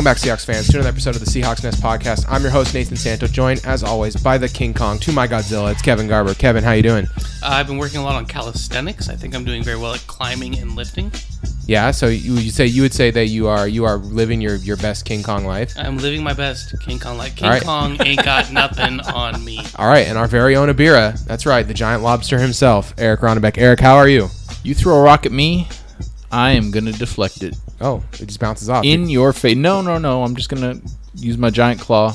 Welcome back, Seahawks fans, to another episode of the Seahawks Nest podcast. I'm your host Nathan Santo, joined as always by the King Kong to my Godzilla. It's Kevin Garber. Kevin, how you doing? Uh, I've been working a lot on calisthenics. I think I'm doing very well at climbing and lifting. Yeah. So you, you say you would say that you are you are living your, your best King Kong life. I'm living my best King Kong life. King All right. Kong ain't got nothing on me. All right, and our very own Ebirah. That's right, the giant lobster himself, Eric Ronnebeck. Eric, how are you? You throw a rock at me, I am gonna deflect it Oh, it just bounces off. in your face. No, no, no. I'm just gonna use my giant claw,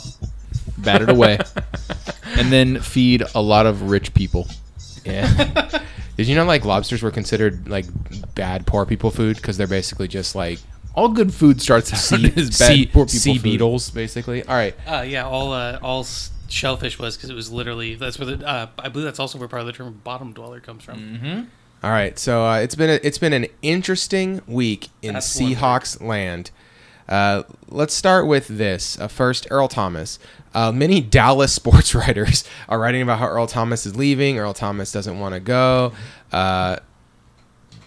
bat it away, and then feed a lot of rich people. yeah. Did you know like lobsters were considered like bad poor people food because they're basically just like All good food starts out sea, as bad sea, poor people sea food. beetles, basically. All right. Uh, yeah, all uh, all shellfish was because it was literally that's where the uh, I believe that's also where part of the term bottom dweller comes from. Mm-hmm. All right, so uh, it's been a, it's been an interesting week in That's Seahawks land. Uh, let's start with this. Uh, first, Earl Thomas. Uh, many Dallas sports writers are writing about how Earl Thomas is leaving. Earl Thomas doesn't want to go. Uh,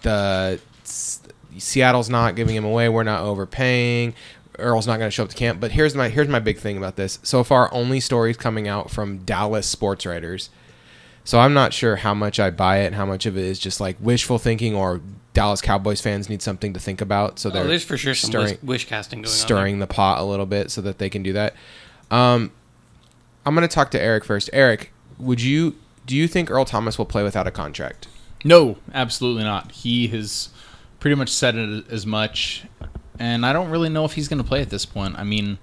the Seattle's not giving him away. We're not overpaying. Earl's not going to show up to camp. But here's my here's my big thing about this. So far, only stories coming out from Dallas sports writers. So I'm not sure how much I buy it and how much of it is just like wishful thinking or Dallas Cowboys fans need something to think about. So Oh, they're there's for sure some stirring, wish, wish casting going stirring the pot a little bit so that they can do that. Um, I'm going to talk to Eric first. Eric, would you do you think Earl Thomas will play without a contract? No, absolutely not. He has pretty much said it as much, and I don't really know if he's going to play at this point. I mean,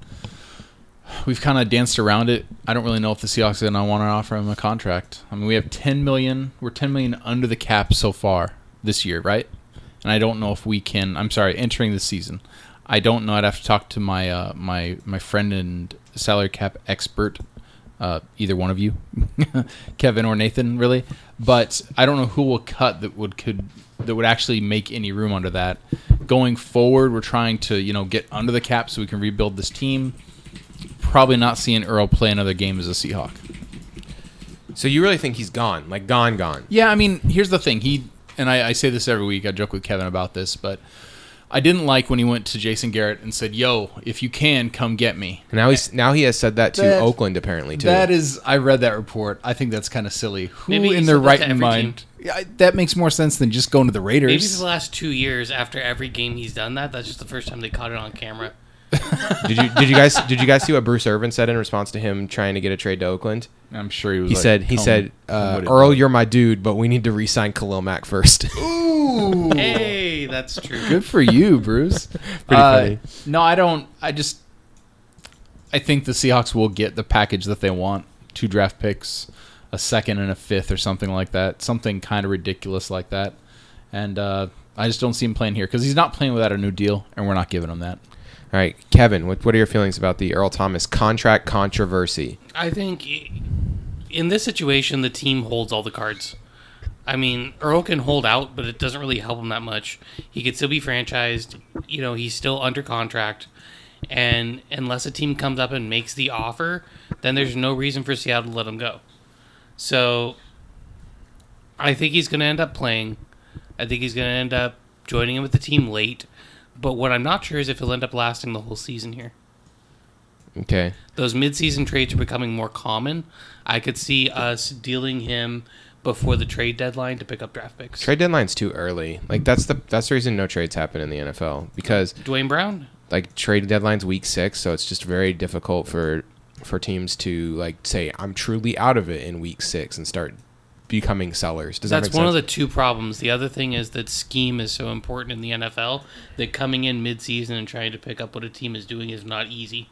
we've kind of danced around it. I don't really know if the Seahawks are going to want to offer him a contract. I mean, we have 10 million. We're 10 million under the cap so far this year, right? And I don't know if we can. I'm sorry, entering the season. I don't know. I'd have to talk to my uh, my my friend and salary cap expert uh, either one of you, Kevin or Nathan, really. But I don't know who will cut that would could that would actually make any room under that. Going forward, we're trying to you know get under the cap so we can rebuild this team. Probably not seeing Earl play another game as a Seahawk. So you really think he's gone, like gone, gone? Yeah, I mean, here's the thing. He and I, I say this every week. I joke with Kevin about this, but I didn't like when he went to Jason Garrett and said, "Yo, if you can, come get me." And now he's now he has said that to That- Oakland apparently too. That is, I read that report. I think that's kind of silly. Who Maybe in their right mind? Yeah, that makes more sense than just going to the Raiders. Maybe for the last two years, after every game he's done that, that's just the first time they caught it on camera. did you did you guys did you guys see what Bruce Irvin said in response to him trying to get a trade to Oakland? I'm sure he was. He like, said he said uh, Earl, you're my dude, but we need to re-sign Khalil Mack first. Ooh, Hey, that's true. good for you, Bruce. Pretty Uh, funny. No, I don't. I just. I think the Seahawks will get the package that they want: two draft picks, a second and a fifth, or something like that. Something kind of ridiculous like that. And uh, I just don't see him playing here because he's not playing without a new deal, and we're not giving him that. All right, Kevin, what, what are your feelings about the Earl Thomas contract controversy? I think in this situation, the team holds all the cards. I mean, Earl can hold out, but it doesn't really help him that much. He could still be franchised. You know, he's still under contract. And unless a team comes up and makes the offer, then there's no reason for Seattle to let him go. So I think he's going to end up playing. I think he's going to end up joining in with the team late. But what I'm not sure is if he'll end up lasting the whole season here Okay, those mid-season trades are becoming more common. I could see us dealing him before the trade deadline to pick up draft picks. trade deadline's too early. Like that's the that's the reason no trades happen in the NFL because Duane Brown. like trade deadline's week six, so it's just very difficult for for teams to like say I'm truly out of it in week six and start becoming sellers. Does That's that make one sense? of the two problems. The other thing is that scheme is so important in the NFL that coming in mid-season and trying to pick up what a team is doing is not easy.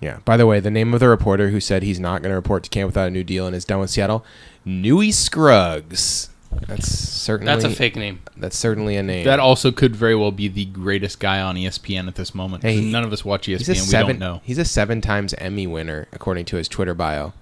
Yeah. By the way, the name of the reporter who said he's not going to report to camp without a new deal and is done with Seattle, Newy Scruggs. That's certainly That's a fake name. That's certainly a name. That also could very well be the greatest guy on ESPN at this moment. Hey, None of us watch he's ESPN. We seven. don't know. He's a seven times Emmy winner according to his Twitter bio.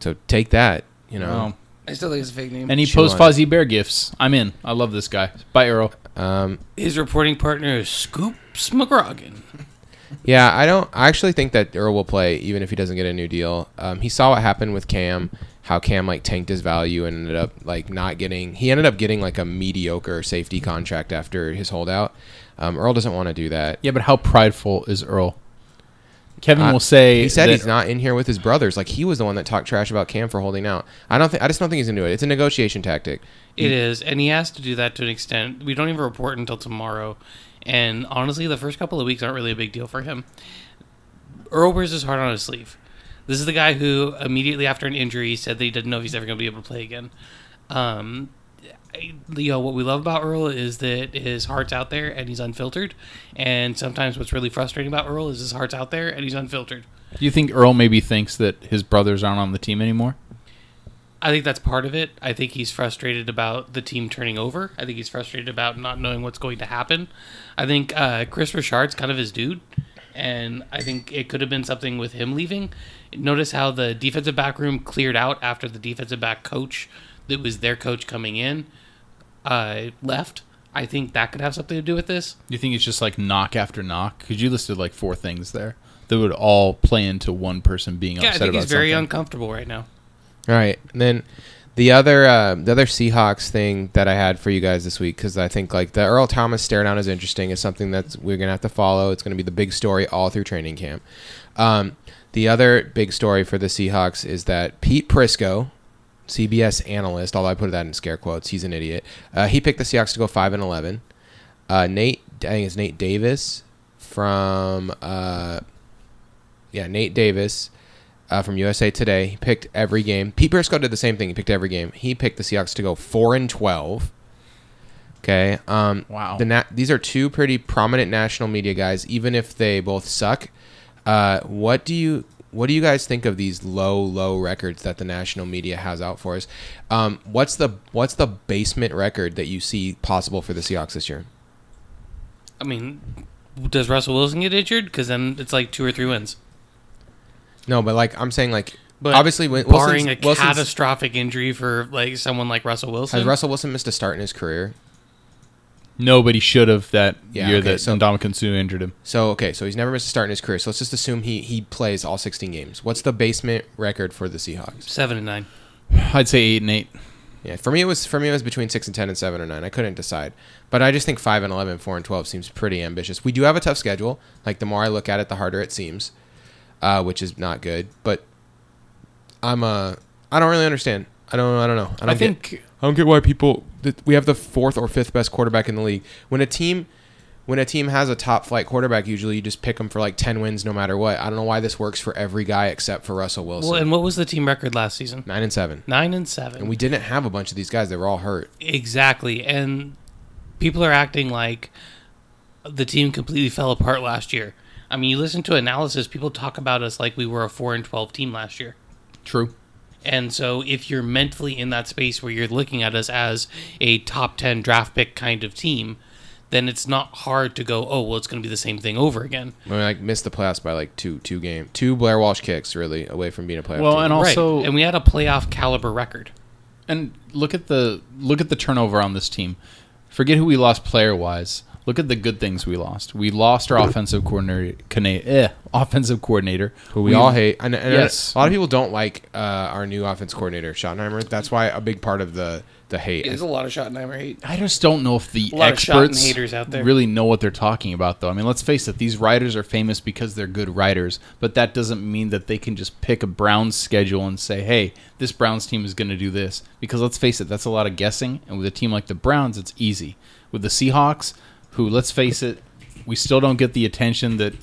So take that. You know. Well, I still think it's a fake name. and he posts on it. Fozzie Bear gifts. I'm in. I love this guy. Bye, Earl. Um, His reporting partner is Scoops McGrogan. yeah, I don't. I actually think that Earl will play even if he doesn't get a new deal. Um, he saw what happened with Kam, how Kam like tanked his value and ended up like not getting. He ended up getting like a mediocre safety contract after his holdout. Um, Earl doesn't want to do that. Yeah, but how prideful is Earl? Kevin I- will say He said that- he's not in here with his brothers. Like he was the one that talked trash about Kam for holding out. I don't think. I just don't think he's gonna do it. It's a negotiation tactic. It is, and he has to do that to an extent. We don't even report until tomorrow, and honestly, the first couple of weeks aren't really a big deal for him. Earl wears his heart on his sleeve. This is the guy who immediately after an injury said that he didn't know if he's ever going to be able to play again. Um, Know what we love about Earl is that his heart's out there and he's unfiltered. And sometimes what's really frustrating about Earl is his heart's out there and he's unfiltered. Do you think Earl maybe thinks that his brothers aren't on the team anymore? I think that's part of it. I think he's frustrated about the team turning over. I think he's frustrated about not knowing what's going to happen. I think uh, Kris Richard's kind of his dude, and I think it could have been something with him leaving. Notice how the defensive back room cleared out after the defensive back coach that was their coach coming in uh, left. I think that could have something to do with this. Do you think it's just like knock after knock? Because you listed like four things there that would all play into one person being Yeah, I upset think about he's very something. uncomfortable right now. All right, and then the other uh, the other Seahawks thing that I had for you guys this week because I think like the Earl Thomas stare down is interesting. Is something that we're gonna have to follow. It's gonna be the big story all through training camp. Um, the other big story for the Seahawks is that Pete Prisco, CBS analyst, although I put that in scare quotes, he's an idiot. Uh, he picked the Seahawks to go five and eleven. Uh, Nate, I think it's Nate Davis from uh, yeah Nate Davis uh, from USA Today. He picked every game. Pete Prisco did the same thing. He picked every game. He picked the Seahawks to go four and twelve. Okay. Um, Wow. The na- these are two pretty prominent national media guys, even if they both suck. Uh, what do you what do you guys think of these low low records that the national media has out for us? Um, what's the what's the basement record that you see possible for the Seahawks this year? I mean, does Russell Wilson get injured? Because then it's like two or three wins. No, but like I'm saying, like But obviously, Wil- barring Wilson's- a Wilson's- catastrophic injury for like someone like Russell Wilson. has Russell Wilson missed a start in his career? Nobody should have that Yeah, year okay, that so- Ndamukong Suh injured him. So okay, so he's never missed a start in his career. So let's just assume he he plays all 16 games. What's the basement record for the Seahawks? seven and nine. I'd say eight and eight. Yeah, for me it was for me it was between six and 10 and seven or nine. I couldn't decide, but I just think five and 11, 4 and 12 seems pretty ambitious. We do have a tough schedule. Like the more I look at it, the harder it seems, uh, which is not good. But I'm uh I don't really understand. I don't I don't know. I don't I get- think I don't get why people we have the fourth or fifth best quarterback in the league. When a team when a team has a top flight quarterback, usually you just pick them for like 10 wins no matter what. I don't know why this works for every guy except for Russell Wilson. Well, and what was the team record last season? 9 and 7. Nine and seven. And we didn't have a bunch of these guys. They were all hurt. exactly, and people are acting like the team completely fell apart last year. I mean, you listen to analysis, people talk about us like we were a four and twelve team last year. true. And so, if you're mentally in that space where you're looking at us as a top 10 draft pick kind of team, then it's not hard to go, oh, well, it's going to be the same thing over again. We like missed the playoffs by like two two game two Blair Walsh kicks really away from being a playoff. Well, team. and also right. And we had a playoff caliber record. And look at the look at the turnover on this team. Forget who we lost player wise. Look at the good things we lost. We lost our offensive coordinator, conna- eh, offensive coordinator, who we, all hate. And, and Yes. a lot of people don't like uh, our new offense coordinator Schottenheimer. That's why a big part of the the hate. There's a lot of Schottenheimer hate. I just don't know if the A lot of Schotten experts haters out there. really know what they're talking about, though. I mean, let's face it; these writers are famous because they're good writers, but that doesn't mean that they can just pick a Browns schedule and say, "Hey, this Browns team is going to do this." Because let's face it, that's a lot of guessing, and with a team like the Browns, it's easy. With the Seahawks, who, let's face it, we still don't get the attention that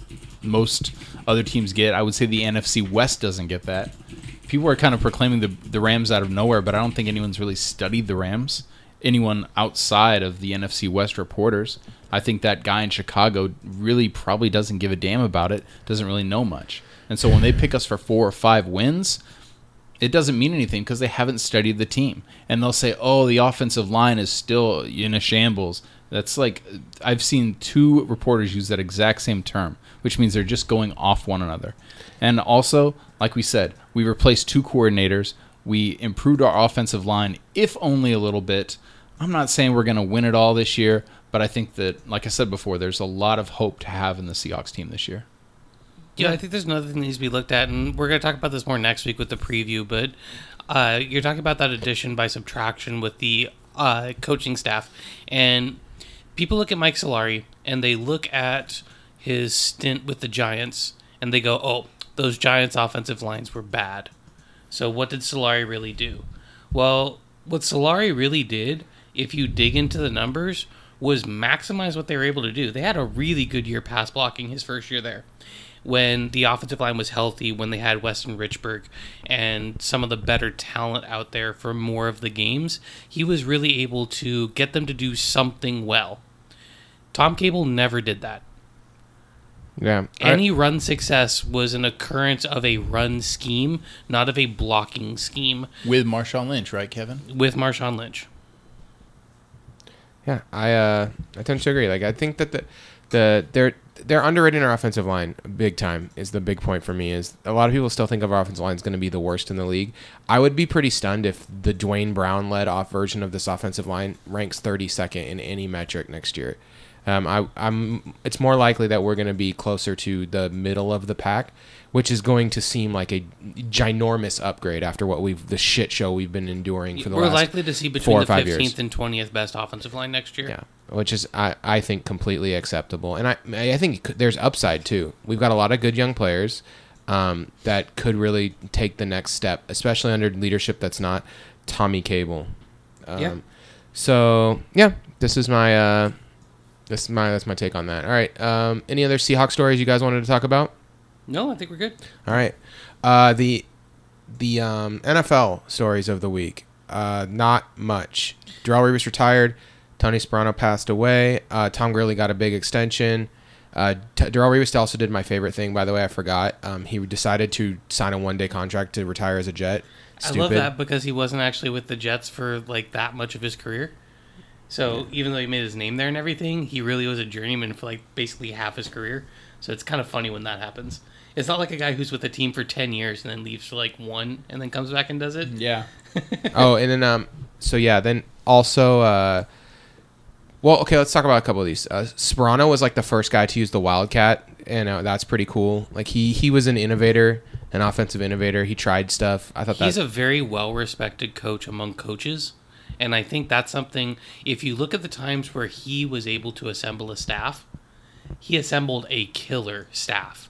most other teams get. I would say the NFC West doesn't get that. People are kind of proclaiming the the Rams out of nowhere, but I don't think anyone's really studied the Rams. Anyone outside of the NFC West reporters, I think that guy in Chicago really probably doesn't give a damn about it. Doesn't really know much, and so when they pick us for four or five wins, it doesn't mean anything because they haven't studied the team. And they'll say, "Oh, the offensive line is still in a shambles." That's like I've seen two reporters use that exact same term, which means they're just going off one another. And also, like we said, we replaced two coordinators. We improved our offensive line, if only a little bit. I'm not saying we're going to win it all this year, but I think that, like I said before, there's a lot of hope to have in the Seahawks team this year. Yeah, I think there's another thing that needs to be looked at, and we're going to talk about this more next week with the preview. But uh, you're talking about that addition by subtraction with the uh, coaching staff, and people look at Mike Solari and they look at his stint with the Giants and they go, "Oh, those Giants' offensive lines were bad." So what did Solari really do? Well, what Solari really did, if you dig into the numbers, was maximize what they were able to do. They had a really good year pass blocking his first year there. When the offensive line was healthy, when they had Weston Richburg and some of the better talent out there for more of the games, he was really able to get them to do something well. Tom Cable never did that. Yeah. I- Any run success was an occurrence of a run scheme, not of a blocking scheme With Marshawn Lynch, right, Kevin? with Marshawn Lynch. Yeah, I uh, I tend to agree. Like I think that the the they're they're underrating our offensive line big time is the big point for me. Is a lot of people still think of our offensive line is going to be the worst in the league. I would be pretty stunned if the Duane Brown led off version of this offensive line ranks 32nd in any metric next year. Um, I, I'm. It's more likely that we're going to be closer to the middle of the pack, which is going to seem like a ginormous upgrade after what we've the shit show we've been enduring for the last We're likely to see between the five 15th and 20th best offensive line next year. Yeah, which is I, I think completely acceptable, and I I think there's upside too. We've got a lot of good young players um, that could really take the next step, especially under leadership that's not Tommy Cable. Um, Yeah. So yeah, this is my uh, this is my that's my take on that. All right. Um, any other Seahawks stories you guys wanted to talk about? No, I think we're good. All right. Uh, the the um, NFL stories of the week. Uh, not much. Darrelle Revis retired. Tony Sparano passed away. Uh, Tom Gurley got a big extension. Uh, T- Darrelle Revis also did my favorite thing, by the way. I forgot. Um, he decided to sign a one day contract to retire as a Jet. Stupid. I love that because he wasn't actually with the Jets for like that much of his career. So even though he made his name there and everything, he really was a journeyman for like basically half his career. So it's kind of funny when that happens. It's not like a guy who's with a team for ten years and then leaves for like one and then comes back and does it. Yeah. oh, and then um, so yeah, then also uh, well, okay, let's talk about a couple of these. Uh, Sparano was like the first guy to use the Wildcat, and uh, that's pretty cool. Like he he was an innovator, an offensive innovator. He tried stuff. I thought He's that a very well respected coach among coaches. And I think that's something, if you look at the times where he was able to assemble a staff, he assembled a killer staff.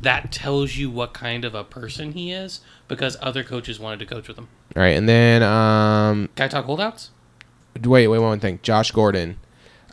That tells you what kind of a person he is because other coaches wanted to coach with him. all right. And then um, Can I talk holdouts? wait, wait one thing. Josh Gordon.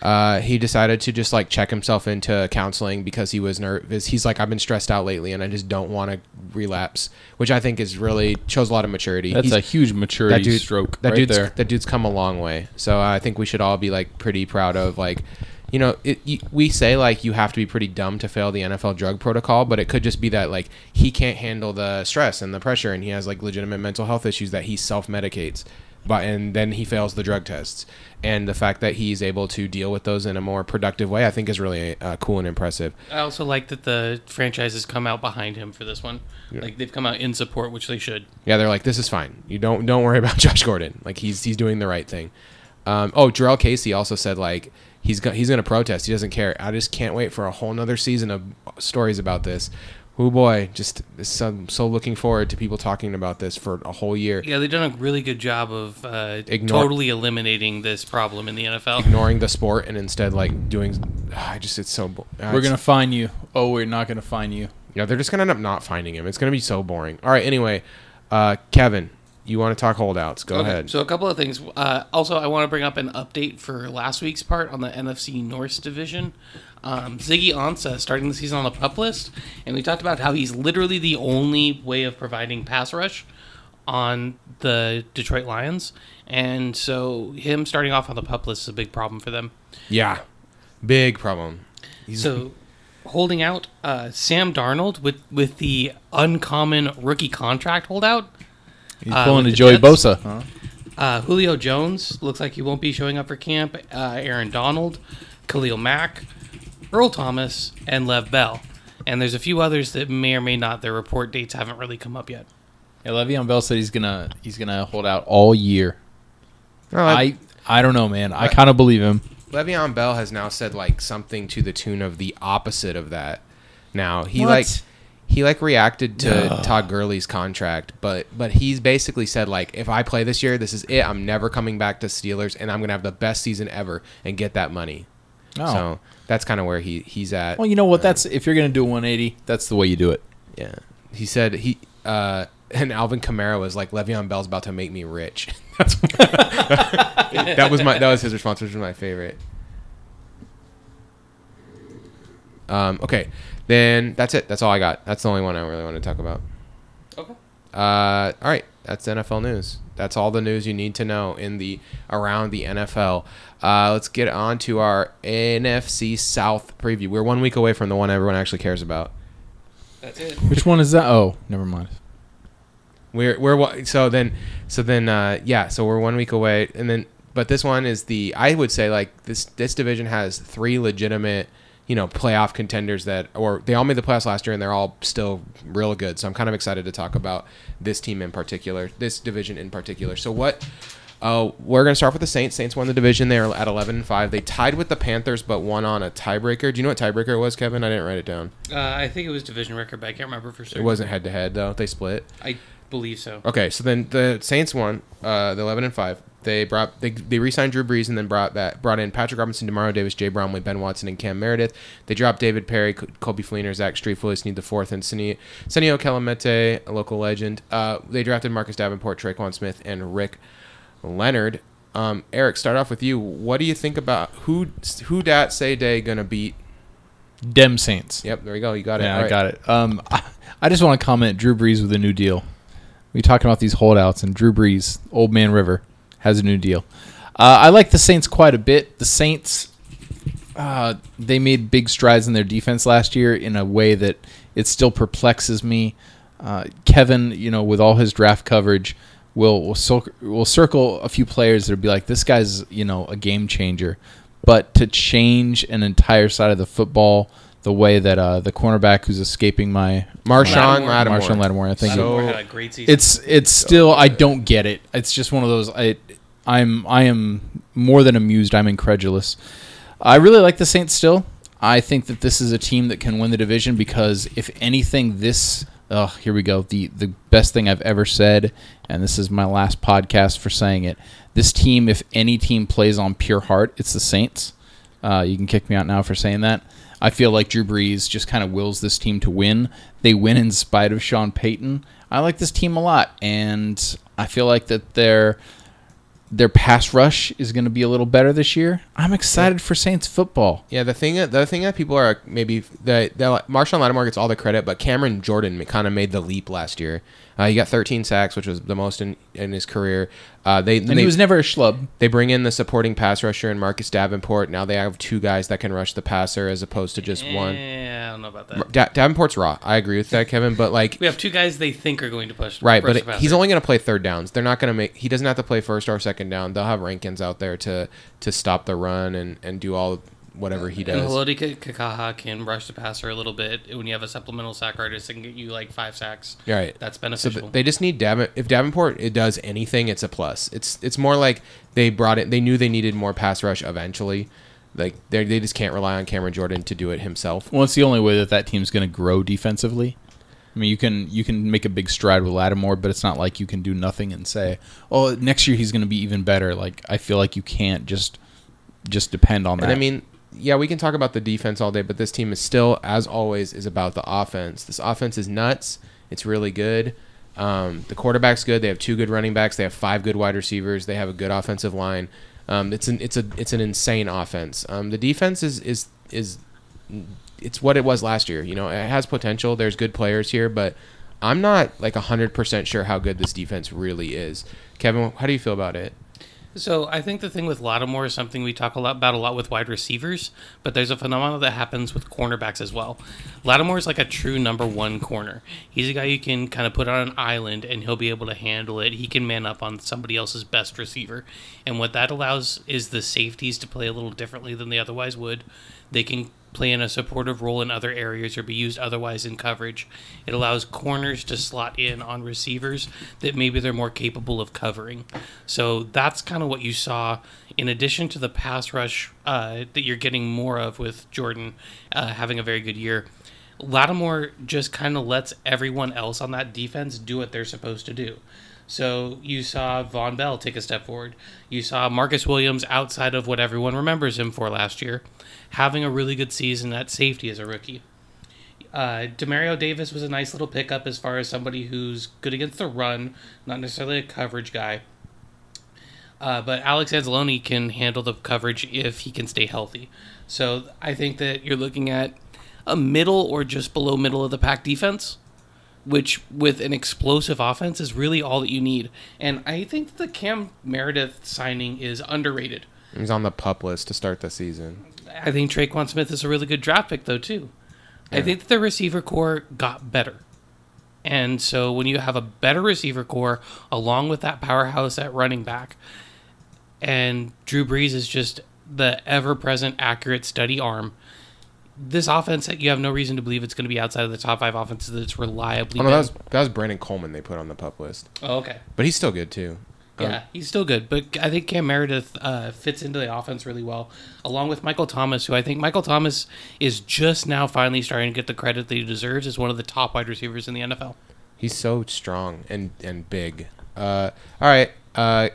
Uh, he decided to just like check himself into counseling because he was nervous. He's like, I've been stressed out lately, and I just don't want to relapse, which I think is really shows a lot of maturity. That's He's- a huge maturity that dude, stroke That right dude's there. that dude's come a long way. So I think we should all be like pretty proud of like, you know, it, you, we say like you have to be pretty dumb to fail the NFL drug protocol, but it could just be that like he can't handle the stress and the pressure, and he has like legitimate mental health issues that he self medicates. But and then he fails the drug tests, and the fact that he's able to deal with those in a more productive way, I think, is really uh, cool and impressive. I also like that the franchise has come out behind him for this one. Like they've come out in support, which they should. Yeah, they're like, this is fine. You don't don't worry about Josh Gordon. Like he's he's doing the right thing. Um, oh, Jurrell Casey also said like he's go- he's gonna protest. He doesn't care. I just can't wait for a whole nother season of stories about this. Oh boy, just so, so looking forward to people talking about this for a whole year, Yeah, they've done a really good job of uh, Ignore- totally eliminating this problem in the NFL. ignoring the sport and instead like doing. I just it's so. bo- uh, We're it's- gonna find you. Oh, we're not gonna find you. Yeah, they're just gonna end up not finding him. It's gonna be so boring. All right. Anyway, uh, Kevin, you want to talk holdouts? Go Okay, ahead. So a couple of things. Uh, also, I want to bring up an update for last week's part on the NFC North division. Um, Ziggy Ansah starting the season on the pup list, and we talked about how he's literally the only way of providing pass rush on the Detroit Lions, and so him starting off on the pup list is a big problem for them. yeah, big problem. He's, So, holding out uh, Sam Darnold with with the uncommon rookie contract holdout. He's Uh, pulling with a the Joey Jets? Bosa. Huh? Uh, Julio Jones looks like he won't be showing up for camp. Uh, Aaron Donald, Khalil Mack, Earl Thomas, and Lev Bell. And there's a few others that may or may not. Their report dates haven't really come up yet. Yeah, Le'Veon Bell said he's gonna he's gonna hold out all year. Oh, I, I I don't know, man. I kind of believe him. Le'Veon Bell has now said like something to the tune of the opposite of that. Now he What? like he like reacted to Todd Gurley's contract, but but he's basically said like if I play this year, this is it. I'm never coming back to Steelers, and I'm gonna have the best season ever and get that money. Oh. So that's kind of where he he's at. well, you know what? That's if you're gonna do a 180, that's the way you do it. Yeah, he said he uh, and Alvin Kamara was like Le'Veon Bell's about to make me rich. That's that was my that was his response, which was my favorite. Um, okay, then that's it. That's all I got. That's the only one I really want to talk about. Okay. Uh, all right, that's NFL news. That's all the news you need to know in the around the NFL. Uh, let's get on to our NFC South preview. We're one week away from the one everyone actually cares about. That's it. Which one is that? Oh, never mind. We're we're wa- so then so then uh, yeah so we're one week away and then but this one is the I would say like this this division has three legitimate you know playoff contenders that or they all made the playoffs last year and they're all still real good so I'm kind of excited to talk about this team in particular this division in particular so what uh, we're gonna start with the Saints. Saints won the division. They're at eleven and five. They tied with the Panthers, but won on a tiebreaker. Do you know what tiebreaker it was, Kevin? I didn't write it down. Uh, I think it was division record, but I can't remember for sure. It wasn't head to head though. They split. I believe so. Okay, so then the Saints won, uh, the eleven and five. They brought they, they re-signed Drew Brees and then brought that brought in Patrick Robinson, Demario Davis, Jay Bromley, Ben Watson, and Cam Meredith. They dropped David Perry, Co- Coby Fleener, Zach Streetfoot, need the fourth, and Senio Senio Kelemete, a local legend. Uh, they drafted Marcus Davenport, Tre'Quan Smith, and Rick Leonard. Um, Eric, start off with you. What do you think about who who dat say day gonna beat? Dem Saints. Yep, there you go. You got it. Yeah, I got it. Um, I, I just want to comment. Drew Brees with a new deal. We talking about these holdouts, and Drew Brees, Old Man River, has a new deal. Uh, I like the Saints quite a bit. The Saints, uh, they made big strides in their defense last year in a way that it still perplexes me. Uh, Kevin, you know, with all his draft coverage, will will, cir- will circle a few players that'll be like, this guy's you know a game changer. But to change an entire side of the football the way that uh, the cornerback who's escaping my Marshon Lattimore. Lattimore. Marshon Lattimore, I think So- had a great season. it's it's still I don't get it. It's just one of those I I'm I am more than amused. I'm incredulous. I really like the Saints still. I think that this is a team that can win the division because if anything this oh here we go the the best thing I've ever said and this is my last podcast for saying it. This team if any team plays on pure heart, it's the Saints. Uh, you can kick me out now for saying that. I feel like Drew Brees just kind of wills this team to win. They win in spite of Sean Payton. I like this team a lot, and I feel like that their their pass rush is going to be a little better this year. I'm excited for Saints football. Yeah, the thing the thing that people are maybe that that Marshon Lattimore gets all the credit, but Cameron Jordan kind of made the leap last year. Uh, he got 13 sacks, which was the most in, in his career. Uh, they And they, he was never a schlub. they bring in the supporting pass rusher and Marcus Davenport. Now they have two guys that can rush the passer as opposed to just one. Yeah, I don't know about that. Da- Davenport's raw. I agree with that, Kevin. But like, We have two guys they think are going to push. right, but the passer. he's only going to play third downs. They're not going to make. He doesn't have to play first or second down. They'll have Rankins out there to to stop the run and and do all whatever he And does. Haloti K- Kakaha can rush the passer a little bit. When you have a supplemental sack artist, it can get you like five sacks. Right. That's beneficial. th- they just need Davin. If Davenport it does anything, it's a plus. It's it's more like they brought it. They knew they needed more pass rush eventually. Like they they just can't rely on Cameron Jordan to do it himself. Well, it's the only way that that team's going to grow defensively. I mean, you can you can make a big stride with Lattimore, but it's not like you can do nothing and say, "Oh, next year he's going to be even better." Like I feel like you can't just just depend on that. And I mean, yeah, we can talk about the defense all day, but this team is still, as always, is about the offense. This offense is nuts. It's really good. Um, the quarterback's good. They have two good running backs. They have five good wide receivers. They have a good offensive line. Um, it's an it's a it's an insane offense. Um, the defense is is is it's what it was last year. You know, it has potential. There's good players here, but I'm not like hundred percent sure how good this defense really is. Kevin, how do you feel about it? So I think the thing with Lattimore is something we talk a lot about a lot with wide receivers, but there's a phenomenon that happens with cornerbacks as well. Lattimore is like a true number one corner. He's a guy you can kind of put on an island and he'll be able to handle it. He can man up on somebody else's best receiver, and what that allows is the safeties to play a little differently than they otherwise would. They can play in a supportive role in other areas or be used otherwise in coverage. It allows corners to slot in on receivers that maybe they're more capable of covering. So that's kind of what you saw in addition to the pass rush uh, that you're getting more of with Jordan uh, having a very good year. Lattimore just kind of lets everyone else on that defense do what they're supposed to do. So you saw Vonn Bell take a step forward. You saw Marcus Williams outside of what everyone remembers him for last year, having a really good season at safety as a rookie. Uh, Demario Davis was a nice little pickup as far as somebody who's good against the run, not necessarily a coverage guy. Uh, but Alex Anzalone can handle the coverage if he can stay healthy. So I think that you're looking at a middle or just below middle of the pack defense, which with an explosive offense is really all that you need. And I think the Cam Meredith signing is underrated. He's on the pup list to start the season. I think Tre'Quan Smith is a really good draft pick, though, too. I think that the receiver corps got better. And so when you have a better receiver corps along with that powerhouse at running back, and Drew Brees is just the ever present accurate steady arm, this offense, you have no reason to believe it's going to be outside of the top five offenses that's reliably Oh no, that was that was Brandon Coleman they put on the pup list, Oh, okay. but he's still good too. Um, Yeah, he's still good, but I think Cam Meredith uh, fits into the offense really well, along with Michael Thomas, who I think Michael Thomas is just now finally starting to get the credit that he deserves as one of the top wide receivers in the NFL. He's so strong and and big. Uh, all right, uh,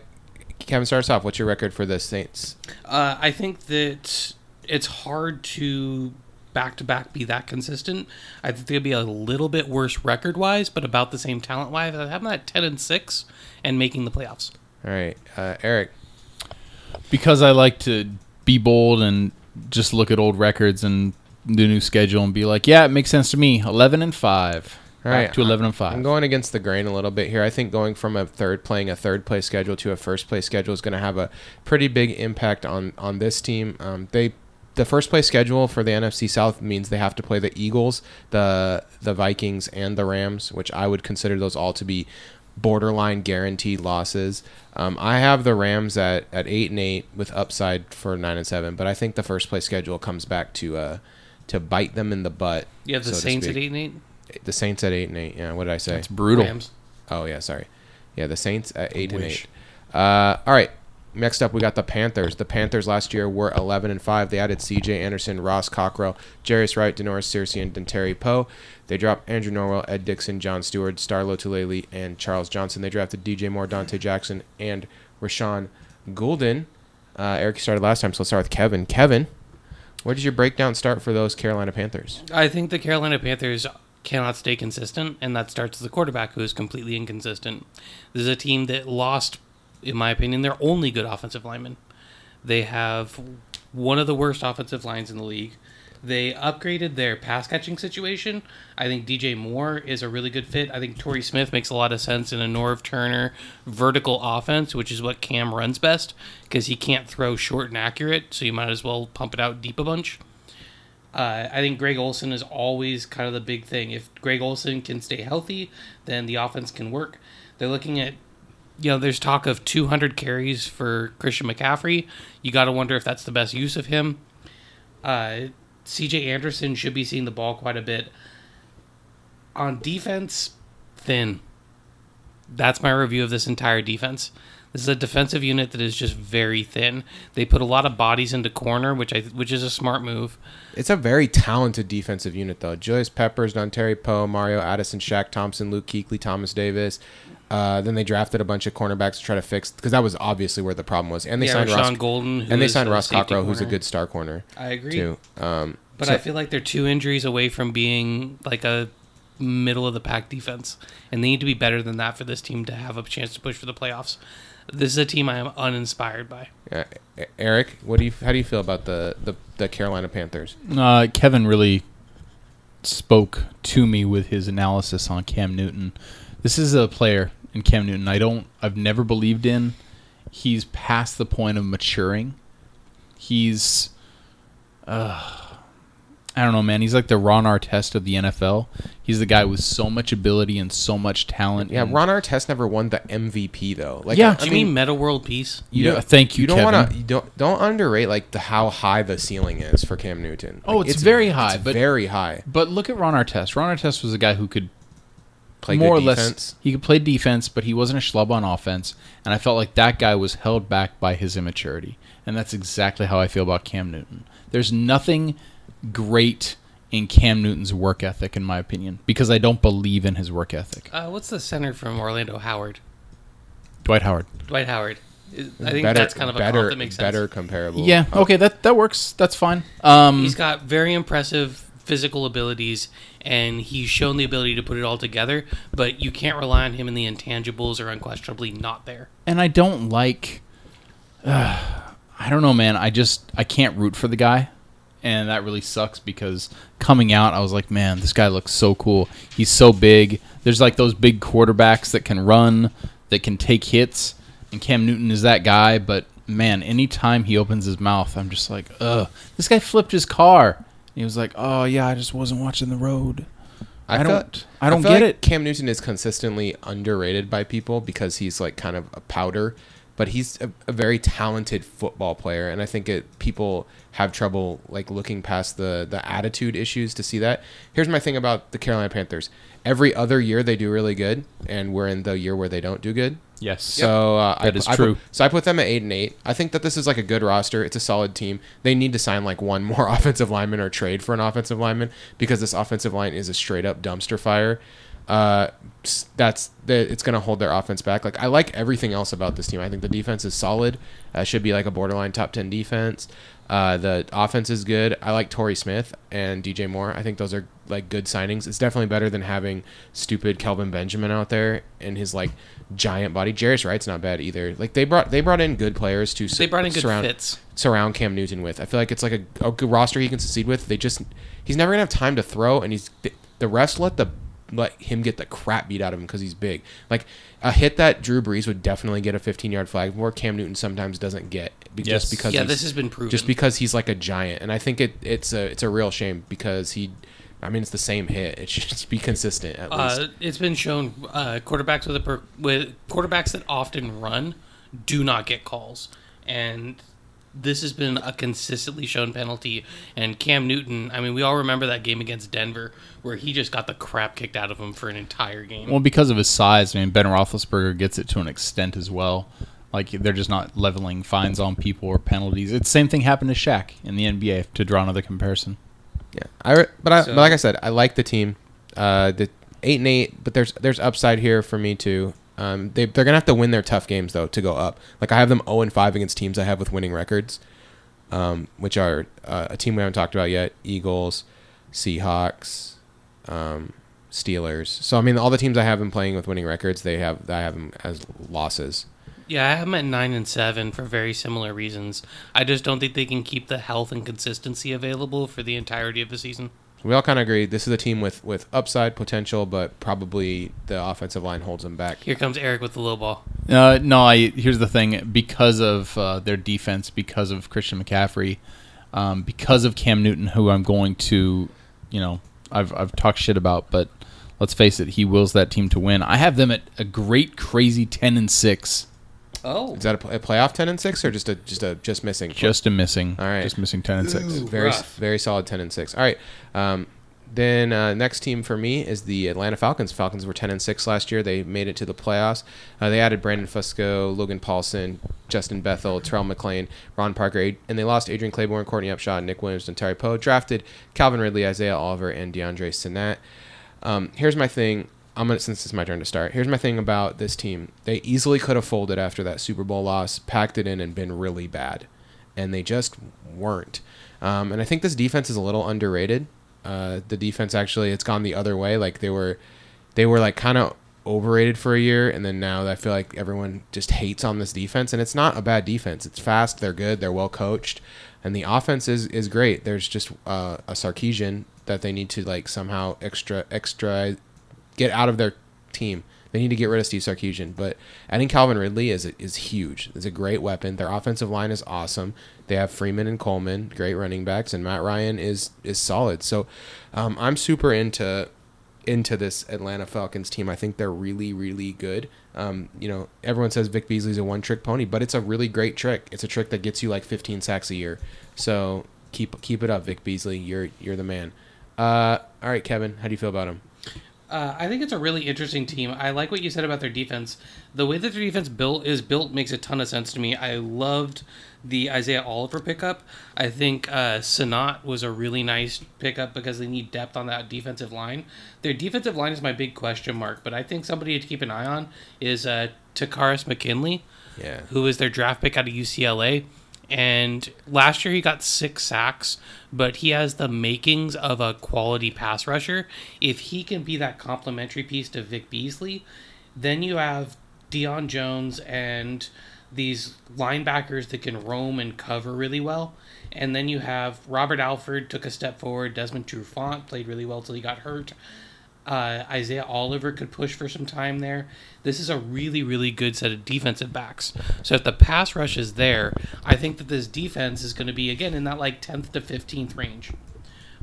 Kevin, start us off. What's your record for the Saints? Uh, I think that it's hard to back to back be that consistent. I think they'll be a little bit worse record wise, but about the same talent wise. I have them at ten and six and making the playoffs. All right, uh, Eric. because I like to be bold and just look at old records and the new schedule and be like, yeah, it makes sense to me. Eleven and five. All Back right, to eleven and five. I'm going against the grain a little bit here. I think going from a third playing a third place schedule to a first place schedule is going to have a pretty big impact on on this team. Um, they the first place schedule for the NFC South means they have to play the Eagles, the the Vikings, and the Rams, which I would consider those all to be borderline guaranteed losses. Um, I have the Rams at, at eight and eight with upside for nine and seven, but I think the first place schedule comes back to uh to bite them in the butt. You have the so Saints at eight and eight. The Saints at eight and eight. Yeah, what did I say? It's brutal. Rams. Oh yeah, sorry. Yeah, the Saints at eight and eight. Uh, all right. Next up, we got the Panthers. The Panthers last year were eleven and five. They added C.J. Anderson, Ross Cockrell, Jarius Wright, Da'Norris Searcy, and Terry Poe. They dropped Andrew Norwell, Ed Dickson, John Stewart, Star Lotulelei, and Charles Johnson. They drafted D.J. Moore, Donte Jackson, and Rashaan Gaulden. Uh, Eric started last time, so let's start with Kevin. Kevin, where does your breakdown start for those Carolina Panthers? I think the Carolina Panthers cannot stay consistent, and that starts with the quarterback, who is completely inconsistent. This is a team that lost, in my opinion, their only good offensive lineman. They have one of the worst offensive lines in the league. They upgraded their pass catching situation. I think DJ Moore is a really good fit. I think Torrey Smith makes a lot of sense in a Norv Turner vertical offense, which is what Cam runs best because he can't throw short and accurate, so you might as well pump it out deep a bunch. Uh, I think Greg Olsen is always kind of the big thing. If Greg Olsen can stay healthy, then the offense can work. They're looking at, you know, there's talk of 200 carries for Christian McCaffrey. You got to wonder if that's the best use of him. Uh, CJ Anderson should be seeing the ball quite a bit. On defense, thin. That's my review of this entire defense. This is a defensive unit that is just very thin. They put a lot of bodies into corner, which I which is a smart move. It's a very talented defensive unit, though. Julius Peppers, Dontari Poe, Mario Addison, Shaq Thompson, Luke Kuechly, Thomas Davis. Uh, then they drafted a bunch of cornerbacks to try to fix because that was obviously where the problem was. And they yeah, signed Rashaan Ross Gaulden, and they signed Ross safety Cockrell, who's a good star corner I agree. too. Um, But so- I feel like they're two injuries away from being like a middle of the pack defense, and they need to be better than that for this team to have a chance to push for the playoffs. This is a team I am uninspired by. uh, Eric, what do you how do you feel about the the, the Carolina Panthers? Uh, Kevin really spoke to me with his analysis on Cam Newton. This is a player in Cam Newton I don't I've never believed in. He's past the point of maturing. He's uh I don't know, man. He's like the Ron Artest of the NFL. He's the guy with so much ability and so much talent. Yeah, Ron Artest never won the MVP though. Like, Yeah. I, Do you mean, mean Meta World Peace? you Yeah, don't- thank you, You don't want to you don't don't underrate like the how high the ceiling is for Cam Newton. Oh, Like, it's very high, it's but- very high. But look at Ron Artest. Ron Artest was a guy who could Play more good or defense. less he could play defense, but he wasn't a schlub on offense. And I felt like that guy was held back by his immaturity. And that's exactly how I feel about Cam Newton. There's nothing great in Cam Newton's work ethic, in my opinion, because I don't believe in his work ethic. Uh, what's the center from Orlando? Howard. Dwight Howard. Dwight Howard. Is- I think better, that's kind of a better, comp that makes sense. better comparable. Yeah. Okay. That that works. That's fine. Um, He's got very impressive physical abilities, and he's shown the ability to put it all together. But you can't rely on him, and the intangibles are unquestionably not there. and I don't like. Uh, I don't know, man. I just I can't root for the guy, and that really sucks because coming out, I was like, man, this guy looks so cool. He's so big. There's like those big quarterbacks that can run, that can take hits, and Cam Newton is that guy. But man, anytime he opens his mouth, I'm just like, ugh. This guy flipped his car. He was like, oh yeah, I just wasn't watching the road. I, feel- don't. I don't feel get like it. Cam Newton is consistently underrated by people because he's like kind of a powder, but he's a, a very talented football player, and I think it people have trouble like looking past the the attitude issues to see that. Here's my thing about the Carolina Panthers: every other year they do really good, and we're in the year where they don't do good. Yes. So uh, I, That is I true. Put, so I put them at eight and eight. I think that this is like a good roster. It's a solid team. They need to sign like one more offensive lineman or trade for an offensive lineman because this offensive line is a straight up dumpster fire. Uh, that's the, it's going to hold their offense back. Like I like everything else about this team. I think the defense is solid. Uh, should be like a borderline top ten defense. Uh, the offense is good. I like Torrey Smith and DJ Moore. I think those are like good signings. It's definitely better than having stupid Kelvin Benjamin out there and his like giant body. Jarius Wright's not bad either. Like they brought they brought in good players to They brought in good surround fits. surround Cam Newton with. I feel like it's like a, a good roster he can succeed with. They just he's never gonna have time to throw, and he's the refs let the let him get the crap beat out of him because he's big. Like a hit that Drew Brees would definitely get a 15 yard flag, where Cam Newton sometimes doesn't get be- Yes. just because Yeah, this has been proven. just because he's like a giant, and I think it it's a it's a real shame because he. I mean, it's the same hit. It should just be consistent at least. Uh, it's been shown uh, quarterbacks with a per- with quarterbacks that often run do not get calls, and this has been a consistently shown penalty. And Cam Newton, I mean, we all remember that game against Denver where he just got the crap kicked out of him for an entire game. Well, because of his size, I mean, Ben Roethlisberger gets it to an extent as well. Like they're just not leveling fines on people or penalties. It's the same thing happened to Shaq in the NBA. To draw another comparison, Yeah, I re- but I, So- but like I said, I like the team. Uh, the eight and eight, but there's there's upside here for me too. Um, they they're gonna have to win their tough games though to go up. Like I have them zero and five against teams I have with winning records, um, which are uh, a team we haven't talked about yet: Eagles, Seahawks, um, Steelers. So I mean, all the teams I have them playing with winning records, they have I have them as losses. Yeah, I have them at nine and seven for very similar reasons. I just don't think they can keep the health and consistency available for the entirety of the season. We all kind of agree this is a team with with upside potential, but probably the offensive line holds them back. Here comes Eric with the low ball. uh, no. I here's the thing: because of uh, their defense, because of Christian McCaffrey, um, because of Cam Newton, who I'm going to, you know, I've I've talked shit about, but let's face it, he wills that team to win. I have them at a great, crazy ten and six, Oh, Is that a, pl- a playoff ten and six or just a just a just missing? just a missing. All right. just missing ten and six. very rough. very solid ten and six. All right. Um, then uh, next team for me is the Atlanta Falcons. Falcons were ten and six last year. They made it to the playoffs. Uh, they added Brandon Fusco, Logan Paulson, Justin Bethel, Terrell McClain, Ron Parker, Ad- and they lost Adrian Clayborn, Courtney Upshaw, Nick Williams, and Terry Poe. Drafted Calvin Ridley, Isaiah Oliver, and Deadrin Senat. Um, here's my thing. I'm gonna since it's my turn to start. Here's my thing about this team. They easily could have folded after that Super Bowl loss, packed it in, and been really bad, and they just weren't. Um, and I think this defense is a little underrated. Uh, the defense actually, it's gone the other way. Like they were, they were like kind of overrated for a year, and then now I feel like everyone just hates on this defense. And it's not a bad defense. It's fast. They're good. They're well coached, and the offense is is great. There's just uh, a Sarkisian that they need to like somehow extra extra get out of their team. They need to get rid of Steve Sarkisian, but adding Calvin Ridley is is huge. It's a great weapon. Their offensive line is awesome. They have Freeman and Coleman, great running backs, and Matt Ryan is is solid. So um, I'm super into into this Atlanta Falcons team. I think they're really really good. Um, you know, everyone says Vic Beasley's a one trick pony, but it's a really great trick. It's a trick that gets you like 15 sacks a year. So keep keep it up, Vic Beasley. You're you're the man. Uh, all right, Kevin, how do you feel about him? Uh, I think it's a really interesting team. I like what you said about their defense. The way that their defense built is built makes a ton of sense to me. I loved the Isaiah Oliver pickup. I think uh, Senat was a really nice pickup because they need depth on that defensive line. Their defensive line is my big question mark, but I think somebody to keep an eye on is uh, Takkarist McKinley, Yeah. who is their draft pick out of UCLA. And last year he got six sacks, but he has the makings of a quality pass rusher. If he can be that complementary piece to Vic Beasley, then you have Deion Jones and these linebackers that can roam and cover really well. And then you have Robert Alford took a step forward. Desmond Trufant played really well till he got hurt. Uh, Isaiah Oliver could push for some time there. This is a really, really good set of defensive backs. So if the pass rush is there, I think that this defense is going to be again in that like 10th to 15th range,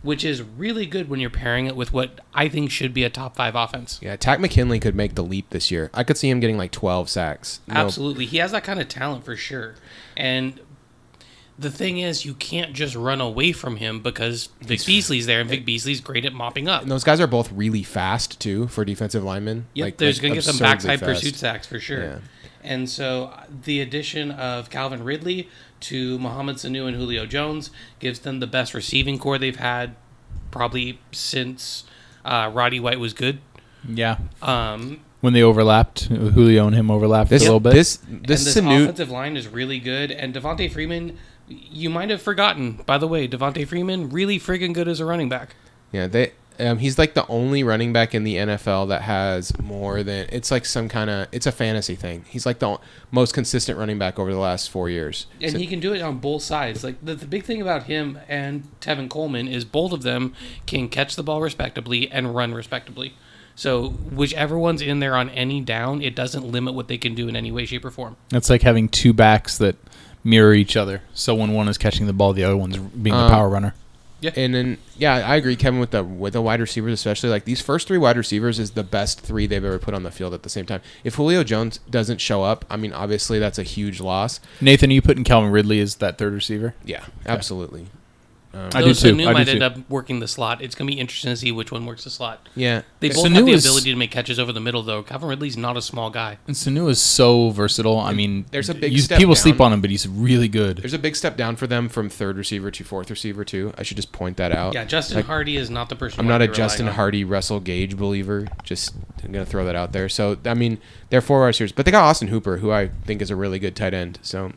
which is really good when you're pairing it with what I think should be a top five offense. Yeah, Tak McKinley could make the leap this year. I could see him getting like 12 sacks. No- Absolutely. He has that kind of talent for sure. And the thing is, you can't just run away from him because Vic Beasley's there, and Vic Beasley's great at mopping up. And those guys are both really fast too for defensive linemen. Yep, Like, there's like going to get some absurdly backside fast. pursuit sacks for sure. Yeah. And so uh, the addition of Calvin Ridley to Mohamed Sanu and Julio Jones gives them the best receiving corps they've had probably since uh, Roddy White was good. Yeah. Um, When they overlapped, Julio and him overlapped This a little bit. this and this this Sanu, offensive line is really good. And Devonta Freeman, you might have forgotten, by the way, Devonta Freeman really friggin' good as a running back. yeah, they um, he's like the only running back in the NFL that has more than it's like some kind of it's a fantasy thing. He's like the most consistent running back over the last four years. And So- he can do it on both sides. Like the, the big thing about him and Tevin Coleman is both of them can catch the ball respectably and run respectably. So whichever one's in there on any down, it doesn't limit what they can do in any way, shape, or form. It's like having two backs that mirror each other. So when one is catching the ball, the other one's being the Um, power runner. Yeah. And then yeah, I agree, Kevin, with the with the wide receivers, especially like these first three wide receivers is the best three they've ever put on the field at the same time. If Julio Jones doesn't show up, I mean, obviously that's a huge loss. Nathan, are you putting Calvin Ridley as that third receiver? Yeah, absolutely. Um, I Though do too. Sanu I do might too. end up working the slot. It's going to be interesting to see which one works the slot. yeah, They both Sanu have the is- ability to make catches over the middle, though. Calvin Ridley's not a small guy. And Sanu is so versatile. I mean, there's a big you- step people down. sleep on him, but he's really good. There's a big step down for them from third receiver to fourth receiver too. I should just point that out. Yeah, Justin Like, Hardy is not the person. I'm you not wanna a be relying Justin on. Hardy, Russell Gage believer. Just I'm gonna throw that out there. So I mean, they're four receivers, but they got Austin Hooper, who I think is a really good tight end. So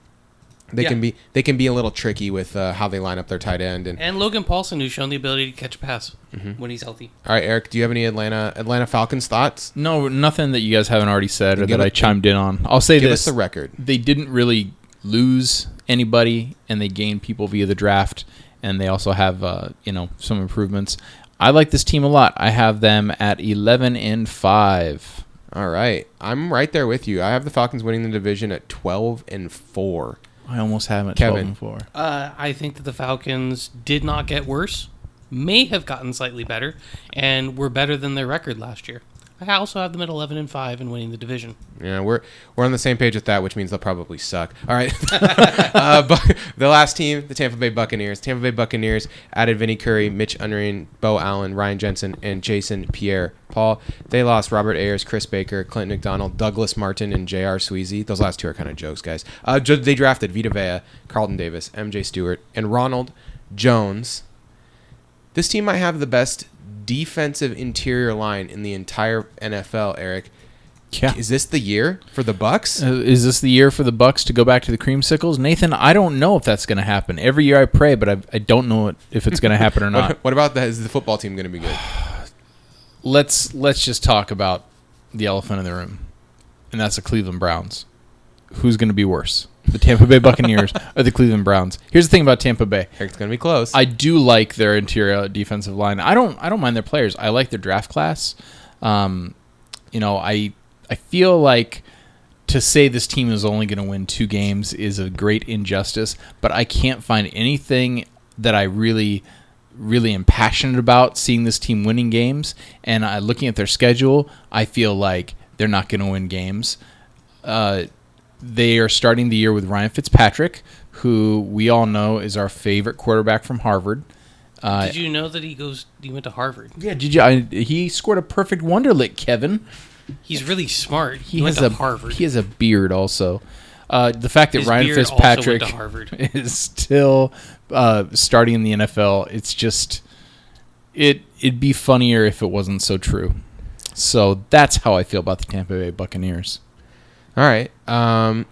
they Yeah. can be they can be a little tricky with uh, how they line up their tight end. And And Logan Paulson, who's shown the ability to catch a pass Mm-hmm. when he's healthy. all right, Eric, do you have any Atlanta Atlanta Falcons thoughts? No, nothing that you guys haven't already said or Give that it- I chimed in on. I'll say Give this: us the record. they didn't really lose anybody, and they gained people via the draft, and they also have uh, you know some improvements. I like this team a lot. I have them at eleven and five. All right, I'm right there with you. I have the Falcons winning the division at 12 and four. I almost have them at Kevin. twelve and four. Uh, I think that the Falcons did not get worse, may have gotten slightly better, and were better than their record last year. I also have them at 11 and 5 and winning the division. Yeah, we're we're on the same page with that, which means they'll probably suck. All right, uh, but the last team, the Tampa Bay Buccaneers. Tampa Bay Buccaneers added Vinny Curry, Mitch Unrein, Beau Allen, Ryan Jensen, and Jason Pierre Paul. They lost Robert Ayers, Chris Baker, Clint McDonald, Douglas Martin, and J.R. Sweezy. Those last two are kind of jokes, guys. Uh, they drafted Vita Vea, Carlton Davis, M.J. Stewart, and Ronald Jones. This team might have the best defensive interior line in the entire NFL, Eric. Yeah. Is this the year for the Bucks? Uh, is this the year for the Bucks to go back to the creamsicles, Nathan? I don't know if that's going to happen. Every year I pray, but I, I don't know if it's going to happen or not. What, what about that? Is the football team going to be good? let's let's just talk about the elephant in the room, and that's the Cleveland Browns. Who's going to be worse, the Tampa Bay Buccaneers or the Cleveland Browns? Here's the thing about Tampa Bay. It's going to be close. I do like their interior defensive line. I don't I don't mind their players. I like their draft class. Um, you know, I I feel like to say this team is only going to win two games is a great injustice, but I can't find anything that I really really am passionate about seeing this team winning games and I looking at their schedule, I feel like they're not going to win games. Uh, they are starting the year with Ryan Fitzpatrick, who we all know is our favorite quarterback from Harvard. Uh, Did you know that he goes? He went to Harvard. yeah, did you? I, he scored a perfect Wonderlic, Kevin. He's really smart. He, He went has to a Harvard. He has a beard also. Uh, the fact that His Ryan Fitzpatrick is still uh, starting in the NFL, it's just it. It'd be funnier if it wasn't so true. So that's how I feel about the Tampa Bay Buccaneers. All right. Um,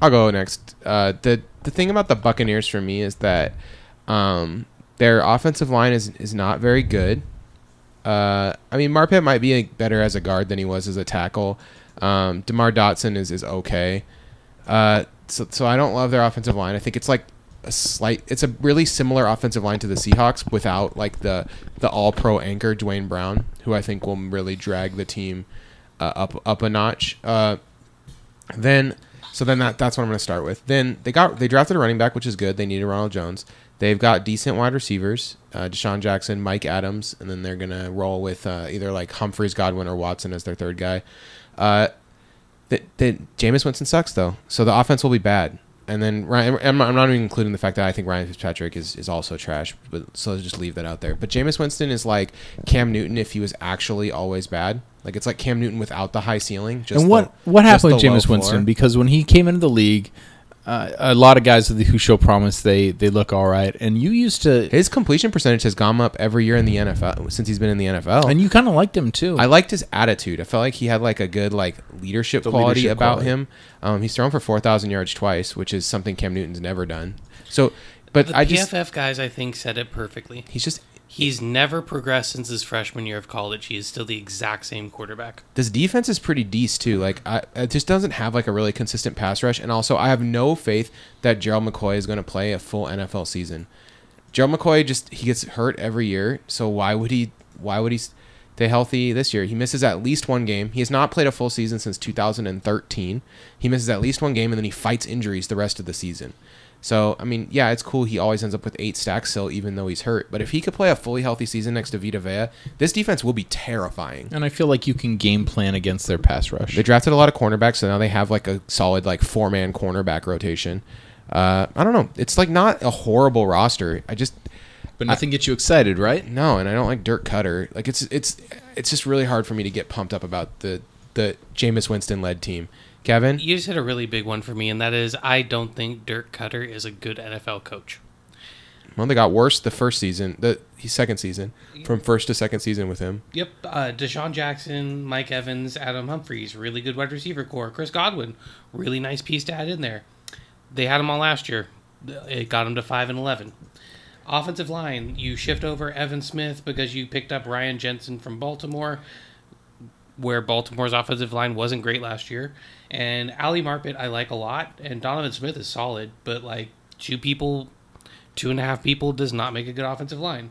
I'll go next. Uh, the the thing about the Buccaneers for me is that um, their offensive line is is not very good. Uh, I mean, Marpet might be better as a guard than he was as a tackle. Um, Demar Dotson is is okay. Uh, so so I don't love their offensive line. I think it's like a slight. It's a really similar offensive line to the Seahawks without like the the All Pro anchor Duane Brown, who I think will really drag the team uh, up up a notch. Then so then that that's what I'm going to start with. Then they got they drafted a running back, which is good. They needed Ronald Jones. They've got decent wide receivers, uh, DeSean Jackson, Mike Adams, and then they're going to roll with uh, either like Humphries, Godwin, or Watson as their third guy. Uh, that Jameis Winston sucks though, so the offense will be bad. And then Ryan, I'm not, I'm not even including the fact that I think Ryan Fitzpatrick is, is also trash. But so just leave that out there. But Jameis Winston is like Cam Newton if he was actually always bad. Like it's like Cam Newton without the high ceiling. Just and what the- what happened with Jameis Winston? Because when he came into the league, uh, a lot of guys who show promise they they look all right, and you used to His completion percentage has gone up every year in the NFL since he's been in the NFL. and you kind of liked him too. I liked his attitude. I felt like he had like a good like leadership The quality leadership about quality. him. Um, he's thrown for four thousand yards twice, which is something Cam Newton's never done. So, but the I just PFF guys, I think, said it perfectly. he's just He's never progressed since his freshman year of college. He is still the exact same quarterback. this defense is pretty decent too. Like I, it just doesn't have like a really consistent pass rush, and also I have no faith that Gerald McCoy is going to play a full NFL season. Gerald McCoy just he gets hurt every year, so why would he? Why would he stay healthy this year? He misses at least one game. He has not played a full season since 2013. He misses at least one game, and then he fights injuries the rest of the season. So I mean, yeah, it's cool. He always ends up with eight stacks still, even though he's hurt. But if he could play a fully healthy season next to Vita Vea, this defense will be terrifying. and I feel like you can game plan against their pass rush. They drafted a lot of cornerbacks, so now they have like a solid like four man cornerback rotation. Uh, I don't know. It's like not a horrible roster. I just But nothing gets you excited, right? no, and I don't like Dirk Koetter. Like it's it's it's just really hard for me to get pumped up about the the Jameis Winston led team. Kevin, You just hit a really big one for me, and that is I don't think Dirk Koetter is a good NFL coach. well, they got worse the first season, the second season, from first to second season with him. Yep, uh, DeSean Jackson, Mike Evans, Adam Humphries, really good wide receiver corps. Chris Godwin, really nice piece to add in there. They had him all last year. It got him to five and eleven. Offensive line, you shift over Evan Smith because you picked up Ryan Jensen from Baltimore, where Baltimore's offensive line wasn't great last year. And Ali Marpet, I like a lot, and Donovan Smith is solid, but like two people, two and a half people does not make a good offensive line.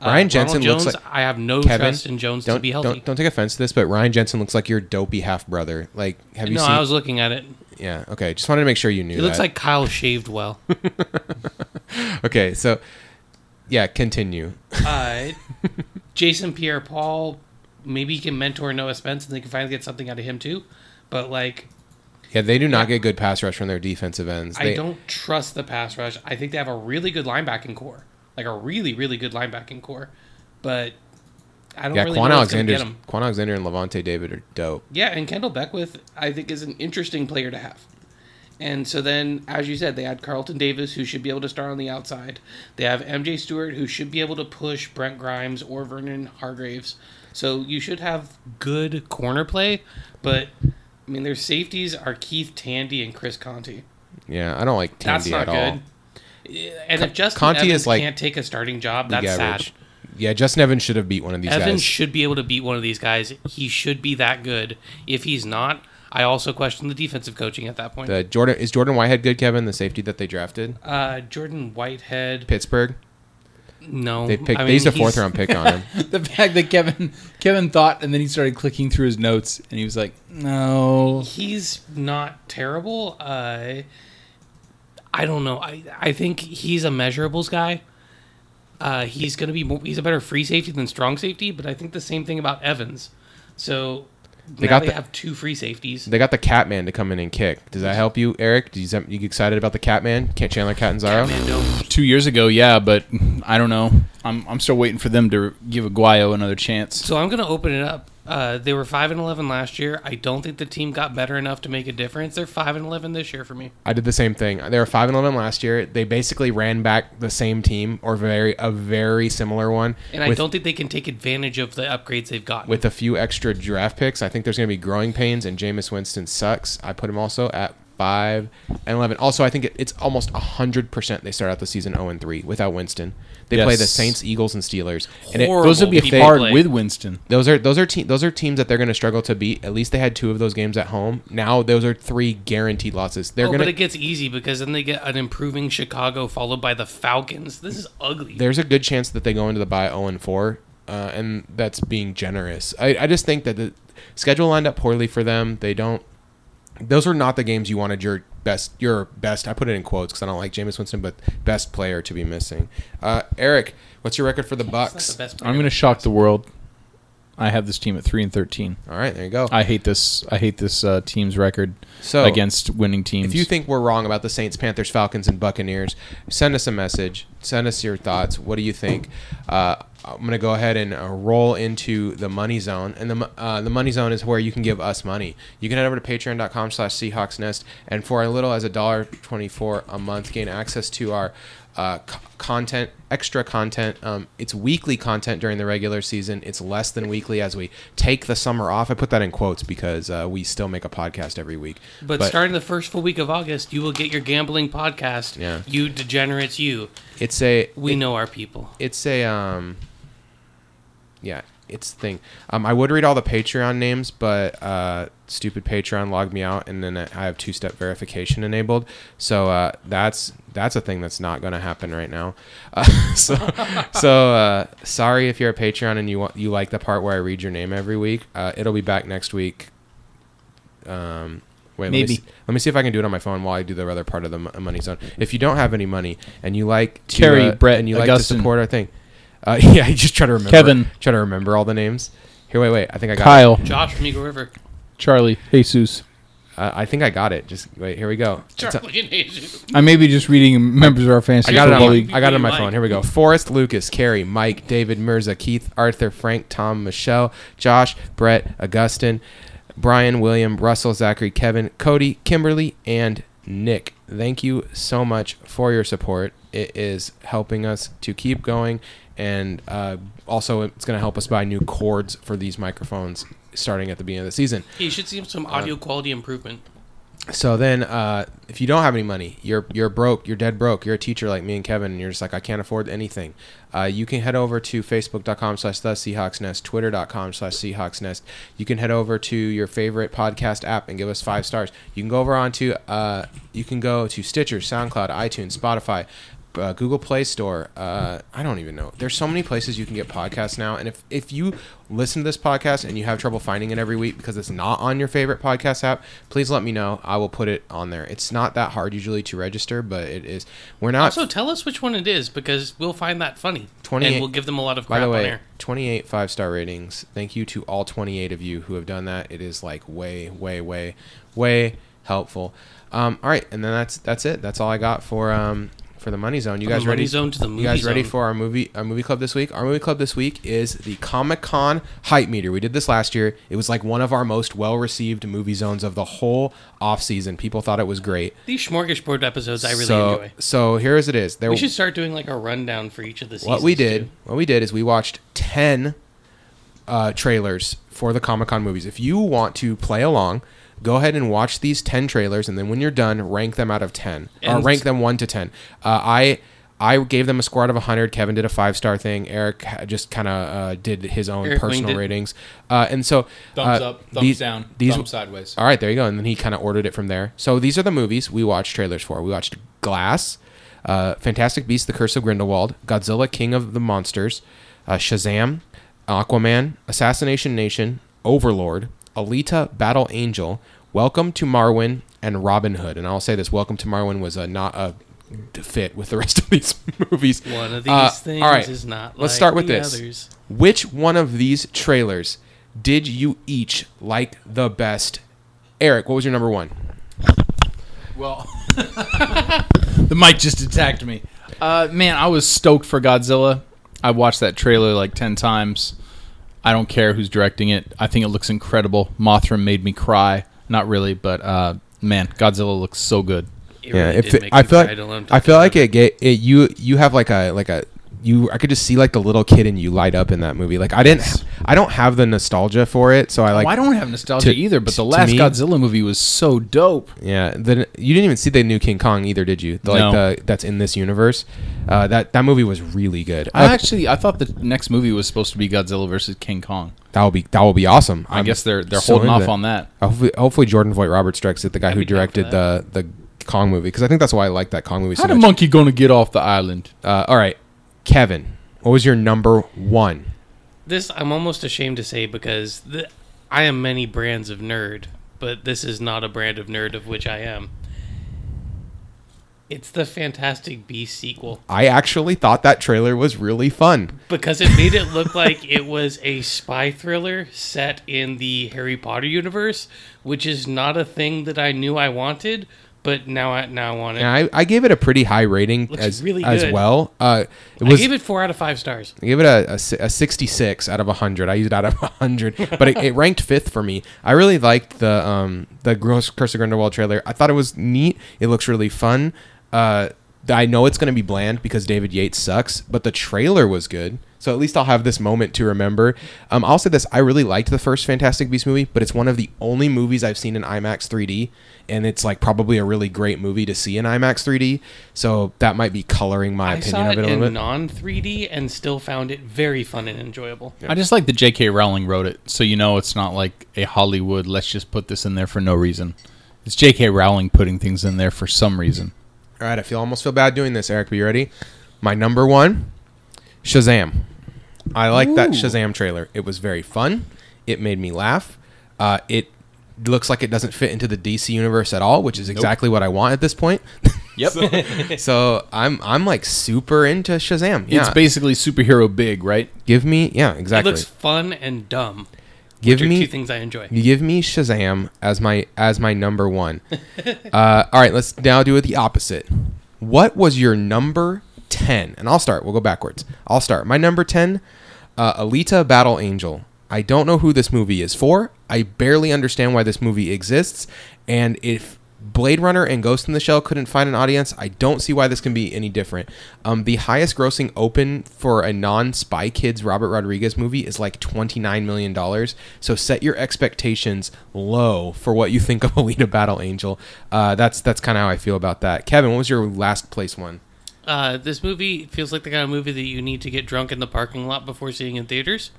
Uh, Ryan Jensen Ronald looks Jones, like- I have no Kevin, trust in Jones don't to be healthy. don't don't take offense to this, but Ryan Jensen looks like your dopey half brother. Like, have you no, seen? I was looking at it. yeah, okay. Just wanted to make sure you knew. He looks that. like Kyle shaved well. okay. So, yeah, continue. uh, Jason Pierre-Paul, maybe he can mentor Noah Spence, and they can finally get something out of him too. But like, Yeah, they do not get good pass rush from their defensive ends. I They, don't trust the pass rush. I think they have a really good linebacking corps, like a really, really good linebacking corps. But I don't Yeah, really Kwon know what's going to Alexander. Kwon Alexander and Lavonte David are dope. Yeah, and Kendell Beckwith, I think, is an interesting player to have. And so then, as you said, they had Carlton Davis, who should be able to start on the outside. They have MJ Stewart, who should be able to push Brent Grimes or Vernon Hargreaves. So you should have good corner play. But, I mean, their safeties are Keith Tandy and Chris Conte. Yeah, I don't like That's Tandy not at all. And if Justin Conte Evans is like can't take a starting job, that's sad. Yeah, Justin Evans should have beat one of these Evans guys. should be able to beat one of these guys. He should be that good. If he's not, I also question the defensive coaching at that point. The Jordan is Jordan Whitehead good, Kevin? The safety that they drafted, Uh, Jordan Whitehead. Pittsburgh. No, They picked. I they used a fourth round pick on him. the fact that Kevin Kevin thought, and then he started clicking through his notes, and he was like, "No." He's not terrible. Uh, I don't know. I I think he's a measurables guy. Uh, he's gonna be more, he's a better free safety than strong safety, but I think the same thing about Evans. So They now got they the- have two free safeties. They got the Catman to come in and kick. Does that help you, Eric? Do you, you excited about the Catman? Can't Chandler Catanzaro? Man, no. Two years ago, yeah, but I don't know. I'm I'm still waiting for them to give Aguayo another chance. So I'm going to open it up. Uh, they were five and eleven last year. I don't think the team got better enough to make a difference. They're five and eleven this year for me. I did the same thing. They were five and eleven last year. They basically ran back the same team or very a very similar one. And I don't think they can take advantage of the upgrades they've gotten. with a few extra draft picks. I think there's going to be growing pains, and Jameis Winston sucks. I put him also at five and eleven. Also, I think it, it's almost hundred percent they start out the season zero and three without Winston. They play the Saints, Eagles, and Steelers, and it, Horrible Those would be people hard play. with Winston. those are those are te- those are teams that they're going to struggle to beat. At least they had two of those games at home. Now those are three guaranteed losses. They're oh, going but to it gets easy because then they get an improving Chicago followed by the Falcons. This is ugly. there's a good chance that they go into the bye 0 and 4, uh, and that's being generous. I, I just think that the schedule lined up poorly for them. They don't. Those are not the games you wanted your best, your best. I put it in quotes because I don't like Jameis Winston, but best player to be missing. Uh, Eric, what's your record for the It's Bucks? the I'm going to shock the world. I have this team at three and thirteen. All right, there you go. I hate this. I hate this uh, team's record So against winning teams. If you think we're wrong about the Saints, Panthers, Falcons, and Buccaneers, send us a message. Send us your thoughts. What do you think? Uh, I'm gonna go ahead and uh, roll into the money zone, and the uh, the money zone is where you can give us money. You can head over to Patreon.com/slash Seahawks Nest, and for a little as a dollar twenty-four a month, gain access to our uh, c- content, extra content. Um, it's weekly content during the regular season. It's less than weekly as we take the summer off. I put that in quotes because uh, we still make a podcast every week. But, starting the first full week of August, you will get your gambling podcast. Yeah. You degenerates, you. it's a We it- know our people. it's a um yeah it's the thing um i would read all the patreon names but uh stupid patreon logged me out and then i have two-step verification enabled so uh that's that's a thing that's not going to happen right now uh, so so uh sorry if you're a patreon and you want you like the part where i read your name every week uh it'll be back next week um Wait, Let me, Maybe. see, let me see if I can do it on my phone while I do the other part of the money zone. If you don't have any money and you like to, Kerry, uh, Brett, and you like Augustine. to support our thing, uh, yeah, you just try to remember. Kevin. try to remember all the names. Here, wait, wait. I think I got. It. Kyle, Josh from Eagle River. Charlie, Jesus. Uh, I think I got it. Just wait. Here we go. Charlie and Jesus. I may be just reading members of our fantasy I got it on football my, league. I got it on my Mike. phone. Here we go. Forrest, Lucas, Carrie, Mike, David, Mirza, Keith, Arthur, Frank, Tom, Michelle, Josh, Brett, Augustine, Brian, William, Russell, Zachary, Kevin, Cody, Kimberly, and Nick. Thank you so much for your support. It is helping us to keep going, and uh, also it's going to help us buy new cords for these microphones starting at the beginning of the season. You should see some audio quality improvement. So then, uh, if you don't have any money, you're you're broke, you're dead broke, you're a teacher like me and Kevin, and you're just like, I can't afford anything. Uh, you can head over to facebook.com slash the Seahawks Nest, twitter.com slash Seahawks Nest. You can head over to your favorite podcast app and give us five stars. You can go over onto, uh, you can go to Stitcher, SoundCloud, iTunes, Spotify, uh, Google Play Store. Uh, I don't even know. There's so many places you can get podcasts now. And if, if you listen to this podcast and you have trouble finding it every week because it's not on your favorite podcast app, please let me know. I will put it on there. It's not that hard usually to register, but it is. We're not. Also, tell us which one it is because we'll find that funny. 28 and we'll give them a lot of by crap the on way, air. 28 five star ratings. Thank you to all 28 of you who have done that. It is like way, way, way, way helpful. Um, all right, and then that's that's it. That's all I got for um for the money zone. You guys ready? zone to the movie you guys ready zone. for our movie our movie club this week? Our movie club this week is the Comic Con hype meter. We did this last year. It was like one of our most well received movie zones of the whole off season. People thought it was great. These smorgasbord episodes I really so, enjoy. So here as it is. There We should start doing like a rundown for each of the seasons. what we did too. what we did is we watched 10 uh, trailers for the comic-con movies if you want to play along go ahead and watch these 10 trailers and then when you're done rank them out of 10 or rank them 1 to 10 uh, i I gave them a score out of 100. Kevin did a five star thing. Eric just kind of uh, did his own Eric personal ratings. Uh, and so Thumbs uh, up, thumbs these- down, These, thumbs sideways. all right, there you go. And then he kind of ordered it from there. So these are the movies we watched trailers for. We watched Glass, uh, Fantastic Beasts: The Curse of Grindelwald, Godzilla: King of the Monsters, uh, Shazam, Aquaman, Assassination Nation, Overlord, Alita: Battle Angel, Welcome to Marwen, and Robin Hood. And I'll say this: Welcome to Marwen was a not a fit with the rest of these movies. One of these Uh, things all right, is not. let's like start with the this. Others. Which one of these trailers did you each like the best? Eric, what was your number one? Well, the mic just attacked me. Uh, man, I was stoked for Godzilla. I watched that trailer like ten times. I don't care who's directing it. I think it looks incredible. Mothra made me cry. Not really, but uh, man, Godzilla looks so good. It yeah, really if it, I feel cry like to I feel like it, it. You you have like a like a you. I could just see like the little kid in you light up in that movie. Like I didn't. I don't have the nostalgia for it, so I like. oh, I don't have nostalgia to- either, but the last me- Godzilla movie was so dope. Yeah, then you didn't even see the new King Kong either, did you? The, like No. the that's in this universe. Uh, that that movie was really good. I Uh, actually I thought the next movie was supposed to be Godzilla versus King Kong. that will be that will be awesome. I I'm guess they're they're so holding off that. on that. Hopefully, hopefully Jordan Vogt-Roberts directs it, the guy I'd who be down for directed the the Kong movie, because I think that's why I like that Kong movie so How the much. monkey gonna get off the island? Uh, all right, Kevin, what was your number one? This I'm almost ashamed to say because th- I am many brands of nerd, but this is not a brand of nerd of which I am. It's the Fantastic Beasts sequel I actually thought that trailer was really fun. because it made it look like it was a spy thriller set in the Harry Potter universe, which is not a thing that I knew I wanted, but now I now I want it. And I, I gave it a pretty high rating Looks as really as good. well. Uh, it I gave it four out of five stars. I gave it a, a, a 66 out of 100. I used it out of 100, but it, it ranked fifth for me. I really liked the um the Curse of Grindelwald trailer. I thought it was neat. It looks really fun. Uh, I know it's going to be bland because David Yates sucks, but the trailer was good. So at least I'll have this moment to remember. Um, I'll say this: I really liked the first Fantastic Beast movie, but it's one of the only movies I've seen in IMAX 3D, and it's like probably a really great movie to see in IMAX 3D. So that might be coloring my I opinion saw of it it a little in bit. non 3D and still found it very fun and enjoyable. I just like that J.K. Rowling wrote it, so you know it's not like a Hollywood. Let's just put this in there for no reason. It's J.K. Rowling putting things in there for some reason. All right, I feel almost feel bad doing this, Eric. But you ready? My number one, Shazam. I like that Shazam trailer. It was very fun. It made me laugh. Uh, it looks like it doesn't fit into the DC universe at all, which is exactly what I want at this point. Yep, so I'm I'm like super into Shazam. Yeah, it's basically superhero big, right? give me yeah exactly. It looks fun and dumb. Give me two things I enjoy. You give me Shazam as my as my number one. uh, all right, let's now do it the opposite. What was your number ten? And I'll start. We'll go backwards. I'll start. My number ten, uh, Alita: Battle Angel. I don't know who this movie is for. I barely understand why this movie exists. And if Blade Runner and Ghost in the Shell couldn't find an audience, I don't see why this can be any different. Um, the highest grossing open for a non Spy Kids Robert Rodriguez movie is like $29 million. So set your expectations low for what you think of Alita Battle Angel. Uh, that's that's kind of how I feel about that. Kevin, what was your last place one? Uh, this movie feels like the kind of movie that you need to get drunk in the parking lot before seeing in theaters,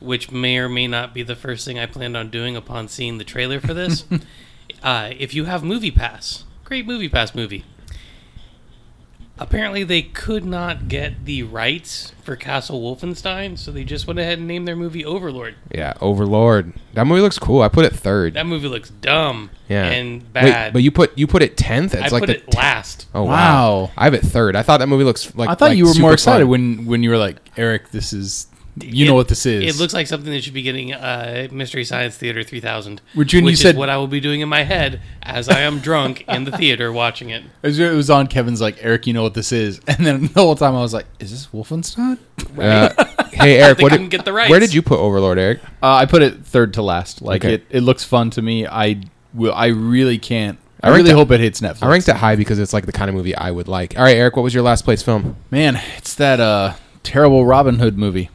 which may or may not be the first thing I planned on doing upon seeing the trailer for this. uh, if you have Movie Pass, great Movie Pass movie. Apparently, they could not get the rights for Castle Wolfenstein, so they just went ahead and named their movie Overlord. Yeah, Overlord. That movie looks cool. I put it third. That movie looks dumb yeah, and Wait, bad. but you put you put it tenth. It's I like put the it last. Oh wow. Wow. I have it third. I thought that movie looks like. I thought like you were more excited fun. when when you were like, Eric, this is you know what this is. It looks like something that should be getting uh, Mystery Science Theater 3000. Which when you is said- what I will be doing in my head as I am drunk in the theater watching it. It was, on Kevin's like, Eric, you know what this is, and then the whole time I was like, is this Wolfenstein? Uh, hey Eric, what couldn't did, get the rights. where did you put Overlord, Eric? Uh, I put it third to last. Like Okay. it, it looks fun to me. I will. I really can't. I, I really it- hope it hits Netflix. I ranked it high because it's like the kind of movie I would like. All right, Eric, what was your last place film? Man, it's that uh terrible Robin Hood movie.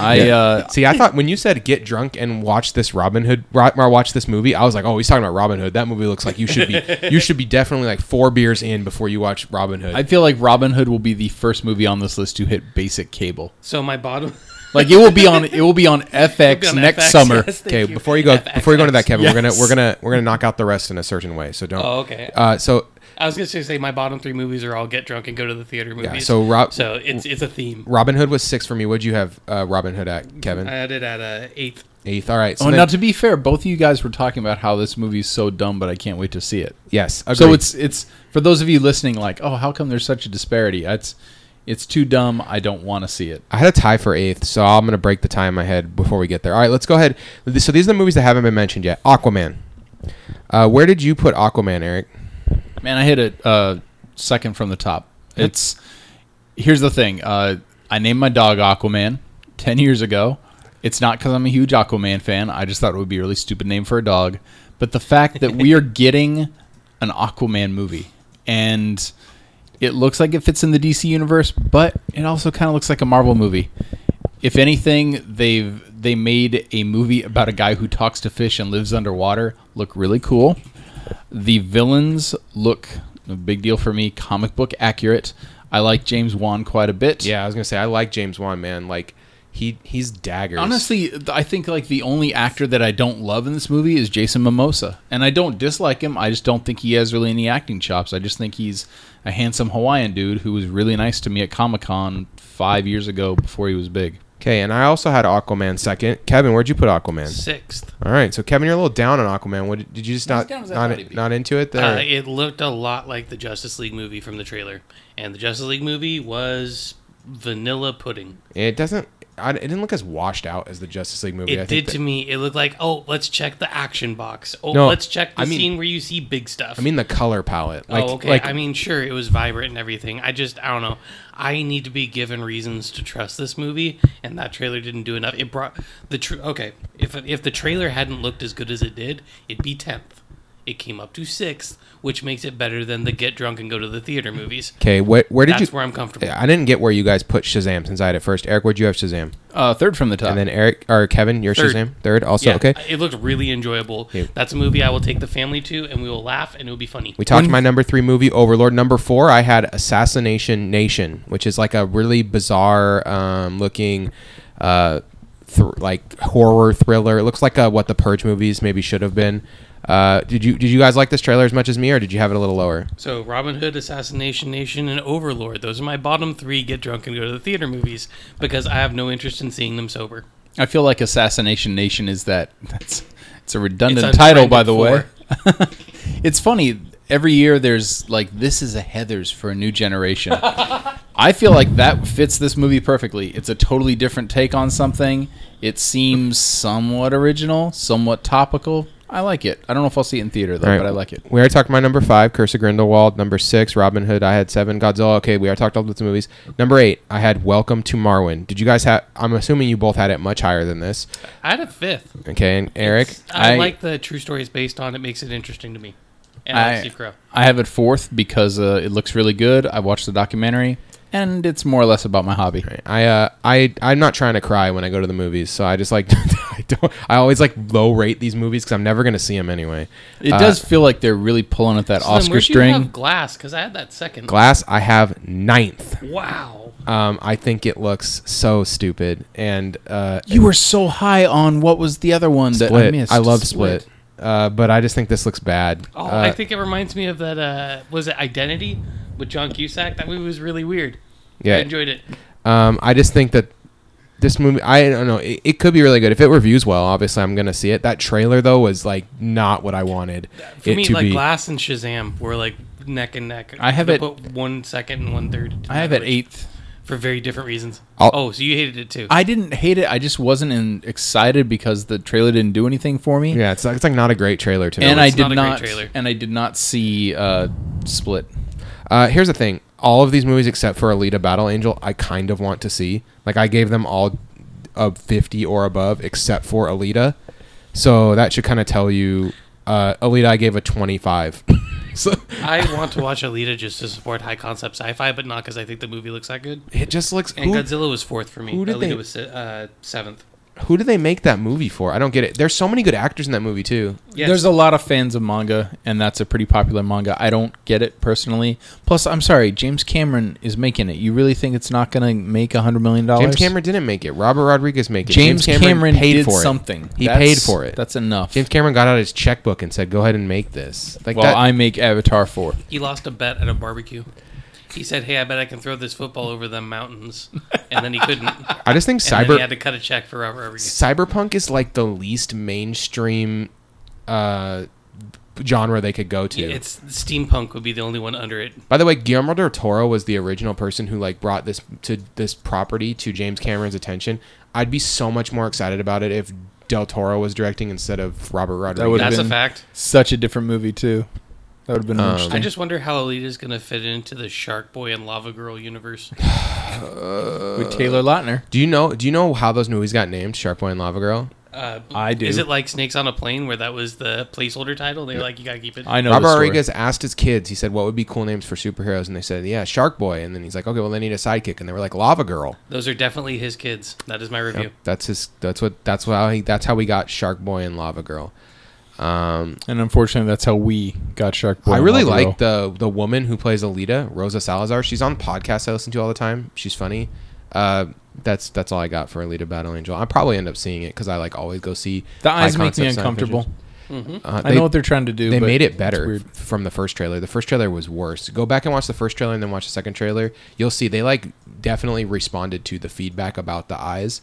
I uh See, I thought when you said get drunk and watch this Robin Hood, ro- or watch this movie, I was like, oh, he's talking about Robin Hood. That movie looks like you should be, you should be definitely like four beers in before you watch Robin Hood. I feel like Robin Hood will be the first movie on this list to hit basic cable. So my bottom. Like it will be on it will be on FX Be on next FX, summer. yes, okay, you. before you go, before you go into that, Kevin, we're gonna we're gonna we're gonna knock out the rest in a certain way. So don't. Oh, okay. Uh, so I was gonna say my bottom three movies are all get drunk and go to the theater movies. yeah, so Rob, so it's it's a theme. Robin Hood was six for me. What'd you have uh, Robin Hood at, Kevin? I had it at a eighth. Eighth. All right. So oh, then- now to be fair, both of you guys were talking about how this movie is so dumb, but I can't wait to see it. yes. So it's it's for those of you listening, like, oh, how come there's such a disparity? It's It's too dumb. I don't want to see it. I had a tie for eighth, so I'm gonna break the tie in my head before we get there. All right, let's go ahead. So these are the movies that haven't been mentioned yet. Aquaman. Uh, where did you put Aquaman, Eric? Man, I hit it uh, second from the top. It's here's the thing. Uh, I named my dog Aquaman ten years ago. It's not because I'm a huge Aquaman fan. I just thought it would be a really stupid name for a dog. But the fact that we are getting an Aquaman movie and it looks like it fits in the DC universe, but it also kind of looks like a Marvel movie. If anything, they've they made a movie about a guy who talks to fish and lives underwater look really cool. The villains look a big deal for me, comic book accurate. I like James Wan quite a bit. Yeah, I was gonna say I like James Wan, man. Like he he's daggers. Honestly, I think like the only actor that I don't love in this movie is Jason Momoa, and I don't dislike him. I just don't think he has really any acting chops. I just think he's a handsome Hawaiian dude who was really nice to me at Comic Con five years ago before he was big. Okay, and I also had Aquaman second. Kevin, where'd you put Aquaman? Sixth. All right, so Kevin, you're a little down on Aquaman. What did you just Not not as down as I thought he'd not, not into it? There. Uh, it looked a lot like the Justice League movie from the trailer, and the Justice League movie was vanilla pudding. it doesn't. I, it didn't look as washed out as the Justice League movie. I It think did to me. It looked like, oh, let's check the action box. Oh, No, let's check the I mean- scene where you see big stuff. I mean the color palette. Oh, like, oh, okay. Like, I mean, sure, it was vibrant and everything. I just, I don't know. I need to be given reasons to trust this movie, and that trailer didn't do enough. It brought the tr- okay. If if the trailer hadn't looked as good as it did, it'd be tenth. It came up to sixth, which makes it better than the get drunk and go to the theater movies. okay, where, where did That's you? That's where I'm comfortable. I didn't get where you guys put Shazam since I had it first. Eric, where'd you have Shazam? Uh, third from the top. And then Eric or Kevin, your Third. Shazam third. Also, yeah, okay. it looked really enjoyable. Yeah. That's a movie I will take the family to, and we will laugh, and it will be funny. We talked my number three movie, Overlord. Number four, I had Assassination Nation, which is like a really bizarre um, looking, uh, th- like horror thriller. It looks like uh what the Purge movies maybe should have been. Uh, did you did you guys like this trailer as much as me, or did you have it a little lower? So Robin Hood, Assassination Nation, and Overlord. Those are my bottom three. Get drunk and go to the theater movies because I have no interest in seeing them sober. I feel like Assassination Nation is that. That's it's a redundant It's title, by the way. it's funny. Every year, there's like this is a Heather's for a new generation. I feel like that fits this movie perfectly. It's a totally different take on something. It seems somewhat original, somewhat topical. I like it. I don't know if I'll see it in theater though, All right. but I like it. We already talked my number five, Curse of Grindelwald. Number six, Robin Hood. I had seven, Godzilla. Okay, we already talked all the movies. Number eight, I had Welcome to Marwen. Did you guys have? I'm assuming you both had it much higher than this. I had a fifth. Okay, and Eric. I, I- like the true story is based on. It makes it interesting to me. And I, like Steve Crow. I have it fourth because uh, it looks really good. I watched the documentary, and it's more or less about my hobby. I uh I I'm not trying to cry when I go to the movies, so I just like I don't I always like low rate these movies because I'm never gonna see them anyway. It Uh, does feel like they're really pulling at that So Oscar where'd you string. have Glass? Because I had that second. Glass I have ninth. Wow. Um, I think it looks so stupid and uh, You were so high on what was the other one that I missed? I, love Split, Uh, but I just think this looks bad. Oh, Uh, I think it reminds me of that. Uh, was it Identity with John Cusack? That movie was really weird. Yeah, I enjoyed it. Um, I just think that this movie, I don't know, it, it could be really good if it reviews well. Obviously, I'm gonna see it. That trailer though was like not what I wanted For it me, to like be. Glass and Shazam were like neck and neck. I have They it- put one second and one third. I have it eighth. For very different reasons. I'll- oh, so you hated it too? I didn't hate it. I just wasn't in, excited because the trailer didn't do anything for me. yeah, it's like, it's like not a great trailer to me. and I did not a great not. trailer. And I did not see uh, Split. Uh, here's the thing: all of these movies except for Alita: Battle Angel, I kind of want to see. Like I gave them all a 50 or above, except for Alita. So that should kind of tell you. Uh, Alita, I gave a 25. So I want to watch Alita just to support high concept sci-fi, but not because I think the movie looks that good. it just looks. And Who, Godzilla was fourth for me. who did Alita they- was uh, seventh. Who do they make that movie for? I don't get it. There's so many good actors in that movie too. Yes. There's a lot of fans of manga, and that's a pretty popular manga. I don't get it personally. Plus, I'm sorry, James Cameron is making it. You really think it's not going to make a hundred million dollars? James Cameron didn't make it. Robert Rodriguez made it. James, Cameron, paid did for it. something. He That's- paid for it. That's enough. James Cameron got out his checkbook and said, "Go ahead and make this." Like well, that. I make Avatar four. He lost a bet at a barbecue. He said, "Hey, I bet I can throw this football over the mountains," and then he couldn't. I just think And then he cyber had to cut a check for Robert Rodriguez. cyberpunk is like the least mainstream uh genre they could go to. It's steampunk would be the only one under it. By the way, Guillermo del Toro was the original person who like brought this to this property to James Cameron's attention. I'd be so much more excited about it if Del Toro was directing instead of Robert Rodriguez. That would've That's a been- fact. Such a different movie too. That would have been Um, interesting. I just wonder how Alita is going to fit into the Shark Boy and Lava Girl universe. with Taylor Lautner. do you know? Do you know how those movies got named? Shark Boy and Lava Girl. Uh, I do. Is it like Snakes on a Plane, where that was the placeholder title? They're like, you gotta keep it. I know. Robert the. Rodriguez asked his kids. He said, "What would be cool names for superheroes?" And they said, "Yeah, Shark Boy." And then he's like, "Okay, well, they need a sidekick." And they were like, "Lava Girl." Those are definitely his kids. That is my review. Yep, that's his. That's what. That's how he. That's how we got Shark Boy and Lava Girl. Um, And unfortunately, that's how we got Shark Boy. I really Lava like the the woman who plays Alita, Rosa Salazar. She's on podcasts I listen to all the time. She's funny. Uh, that's that's all I got for Alita Battle Angel. I probably end up seeing it because I like always go see. The eyes make me concept science uncomfortable. fiction. Uh, I know what they're trying to do. they but made it better from the first trailer. The first trailer was worse. Go back and watch the first trailer and then watch the second trailer. You'll see they like definitely responded to the feedback about the eyes.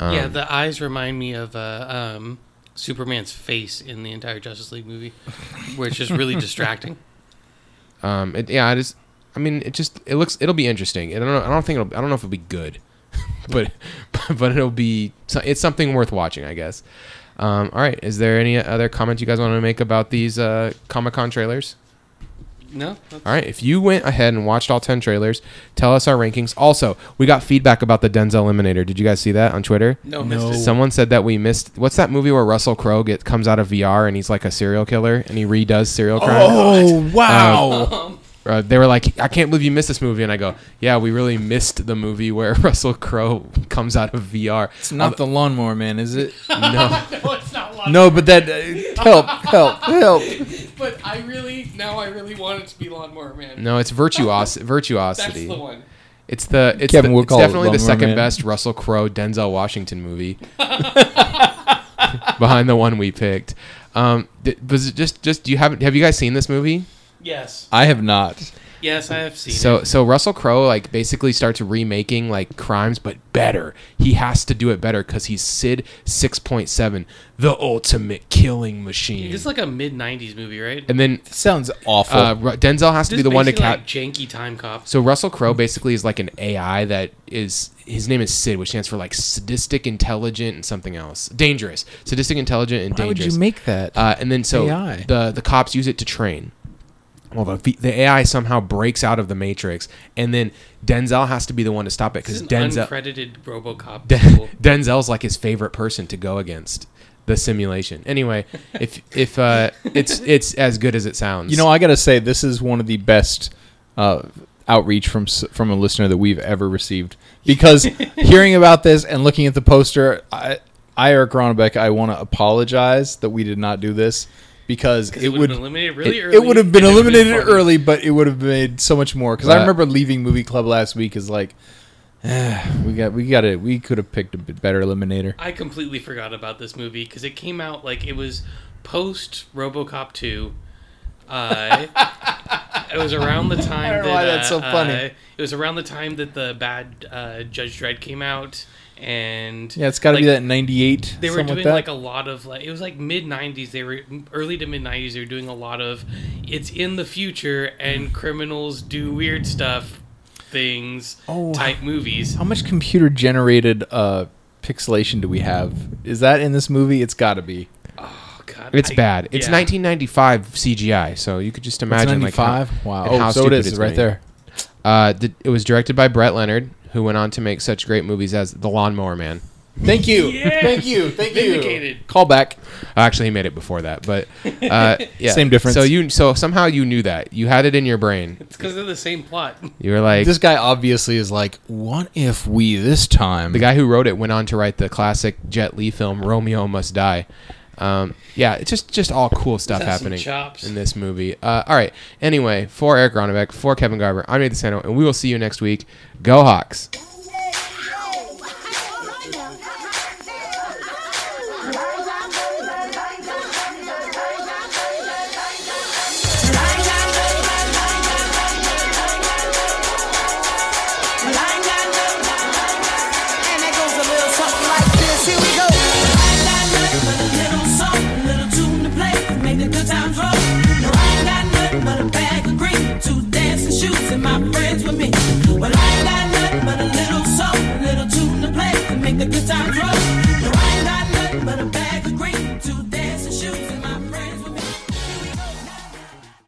Um, yeah, the eyes remind me of uh, um, Superman's face in the entire Justice League movie, where it's just really distracting. Um, it, yeah, it is. I mean, it just it looks it'll be interesting. I don't know. I don't think it'll. I don't know if it'll be good, but but it'll be. It's something worth watching, I guess. Um, all right. Is there any other comments you guys want to make about these uh, Comic Con trailers? No, All right. If you went ahead and watched all ten trailers, tell us our rankings. Also, we got feedback about the Denzel Eliminator. Did you guys see that on Twitter? no, No. missed it. Someone said that we missed. What's that movie where Russell Crowe get comes out of VR and he's like a serial killer and he redoes serial crimes? Oh wow! uh, they were like, "I can't believe you missed this movie," and I go, "Yeah, we really missed the movie where Russell Crowe comes out of VR." it's not the lawnmower man, is it? no, no, it's not. Lawnmower. no, but that uh, help, help, help. But I really now I really want it to be Lawnmower Man. no, it's virtuos- That's virtuosity. the one. It's the it's, Kevin, the, we'll it's call it definitely the Lawnmower second Man. best Russell Crowe Denzel Washington movie behind the one we picked. Um, th- was it just just do you have have you guys seen this movie? Yes, I have not. Yes, I have seen So it. so Russell Crowe like basically starts remaking like crimes but better. He has to do it better because he's Sid six point seven, the ultimate killing machine. This is like a mid '90s movie, right? and then This sounds awful. uh, Denzel has to This be the one to basically cap. like janky time cop. so Russell Crowe basically is like an AI that is his name is Sid, which stands for like sadistic, intelligent, and something else. Dangerous, sadistic, intelligent, and Why would dangerous. you make that? Uh, and then so AI. the the cops use it to train. Well, the, the AI somehow breaks out of the matrix, and then Denzel has to be the one to stop it because Denzel uncredited RoboCop. Den- Denzel's like his favorite person to go against the simulation. Anyway, if if uh, it's it's as good as it sounds. You know, I gotta say, this is one of the best uh, outreach from from a listener that we've ever received. Because hearing about this and looking at the poster, I, I Eric Ronnebeck, I want to apologize that we did not do this because 'Cause it would been eliminated really it, early. it would have been and it would've eliminated funny. early, but it would have made so much more. Because I remember leaving movie club last week is like, eh, we got we got it. We could have picked a bit better eliminator. I completely forgot about this movie because it came out like it was post RoboCop 2. Uh, it was around the time I don't know that why that's so uh, funny. uh, it was around the time that the bad uh, Judge Dredd came out, and Yeah, it's got to be that '98. They were doing like, like a lot of like it was like mid '90s. They were early to mid '90s. They were doing a lot of it's in the future and criminals do weird stuff, things Oh. type movies. How much computer generated uh, pixelation do we have? Is that in this movie? It's got to be. Oh god, it's I- bad. It's yeah. 1995 CGI, so you could just It's imagine like how, 95. wow. and Oh, how so it stupid is it's right made. there. uh, the, it was directed by Brett Leonard, who went on to make such great movies as The Lawnmower Man. Thank you. Yes! Thank you. Thank you. Vindicated. Call back. Actually, he made it before that, but uh, yeah, Same difference. So you so somehow you knew that you had it in your brain. It's because they're the same plot. You were like This guy obviously is like, what if we this time? the guy who wrote it went on to write the classic Jet Li film Romeo Must Die. Um, yeah, it's just just all cool stuff happening in this movie. Uh, all right. Anyway, for Eric Ronnebeck, for Kevin Garber, I'm Nathan Sano, and we will see you next week. Go Hawks.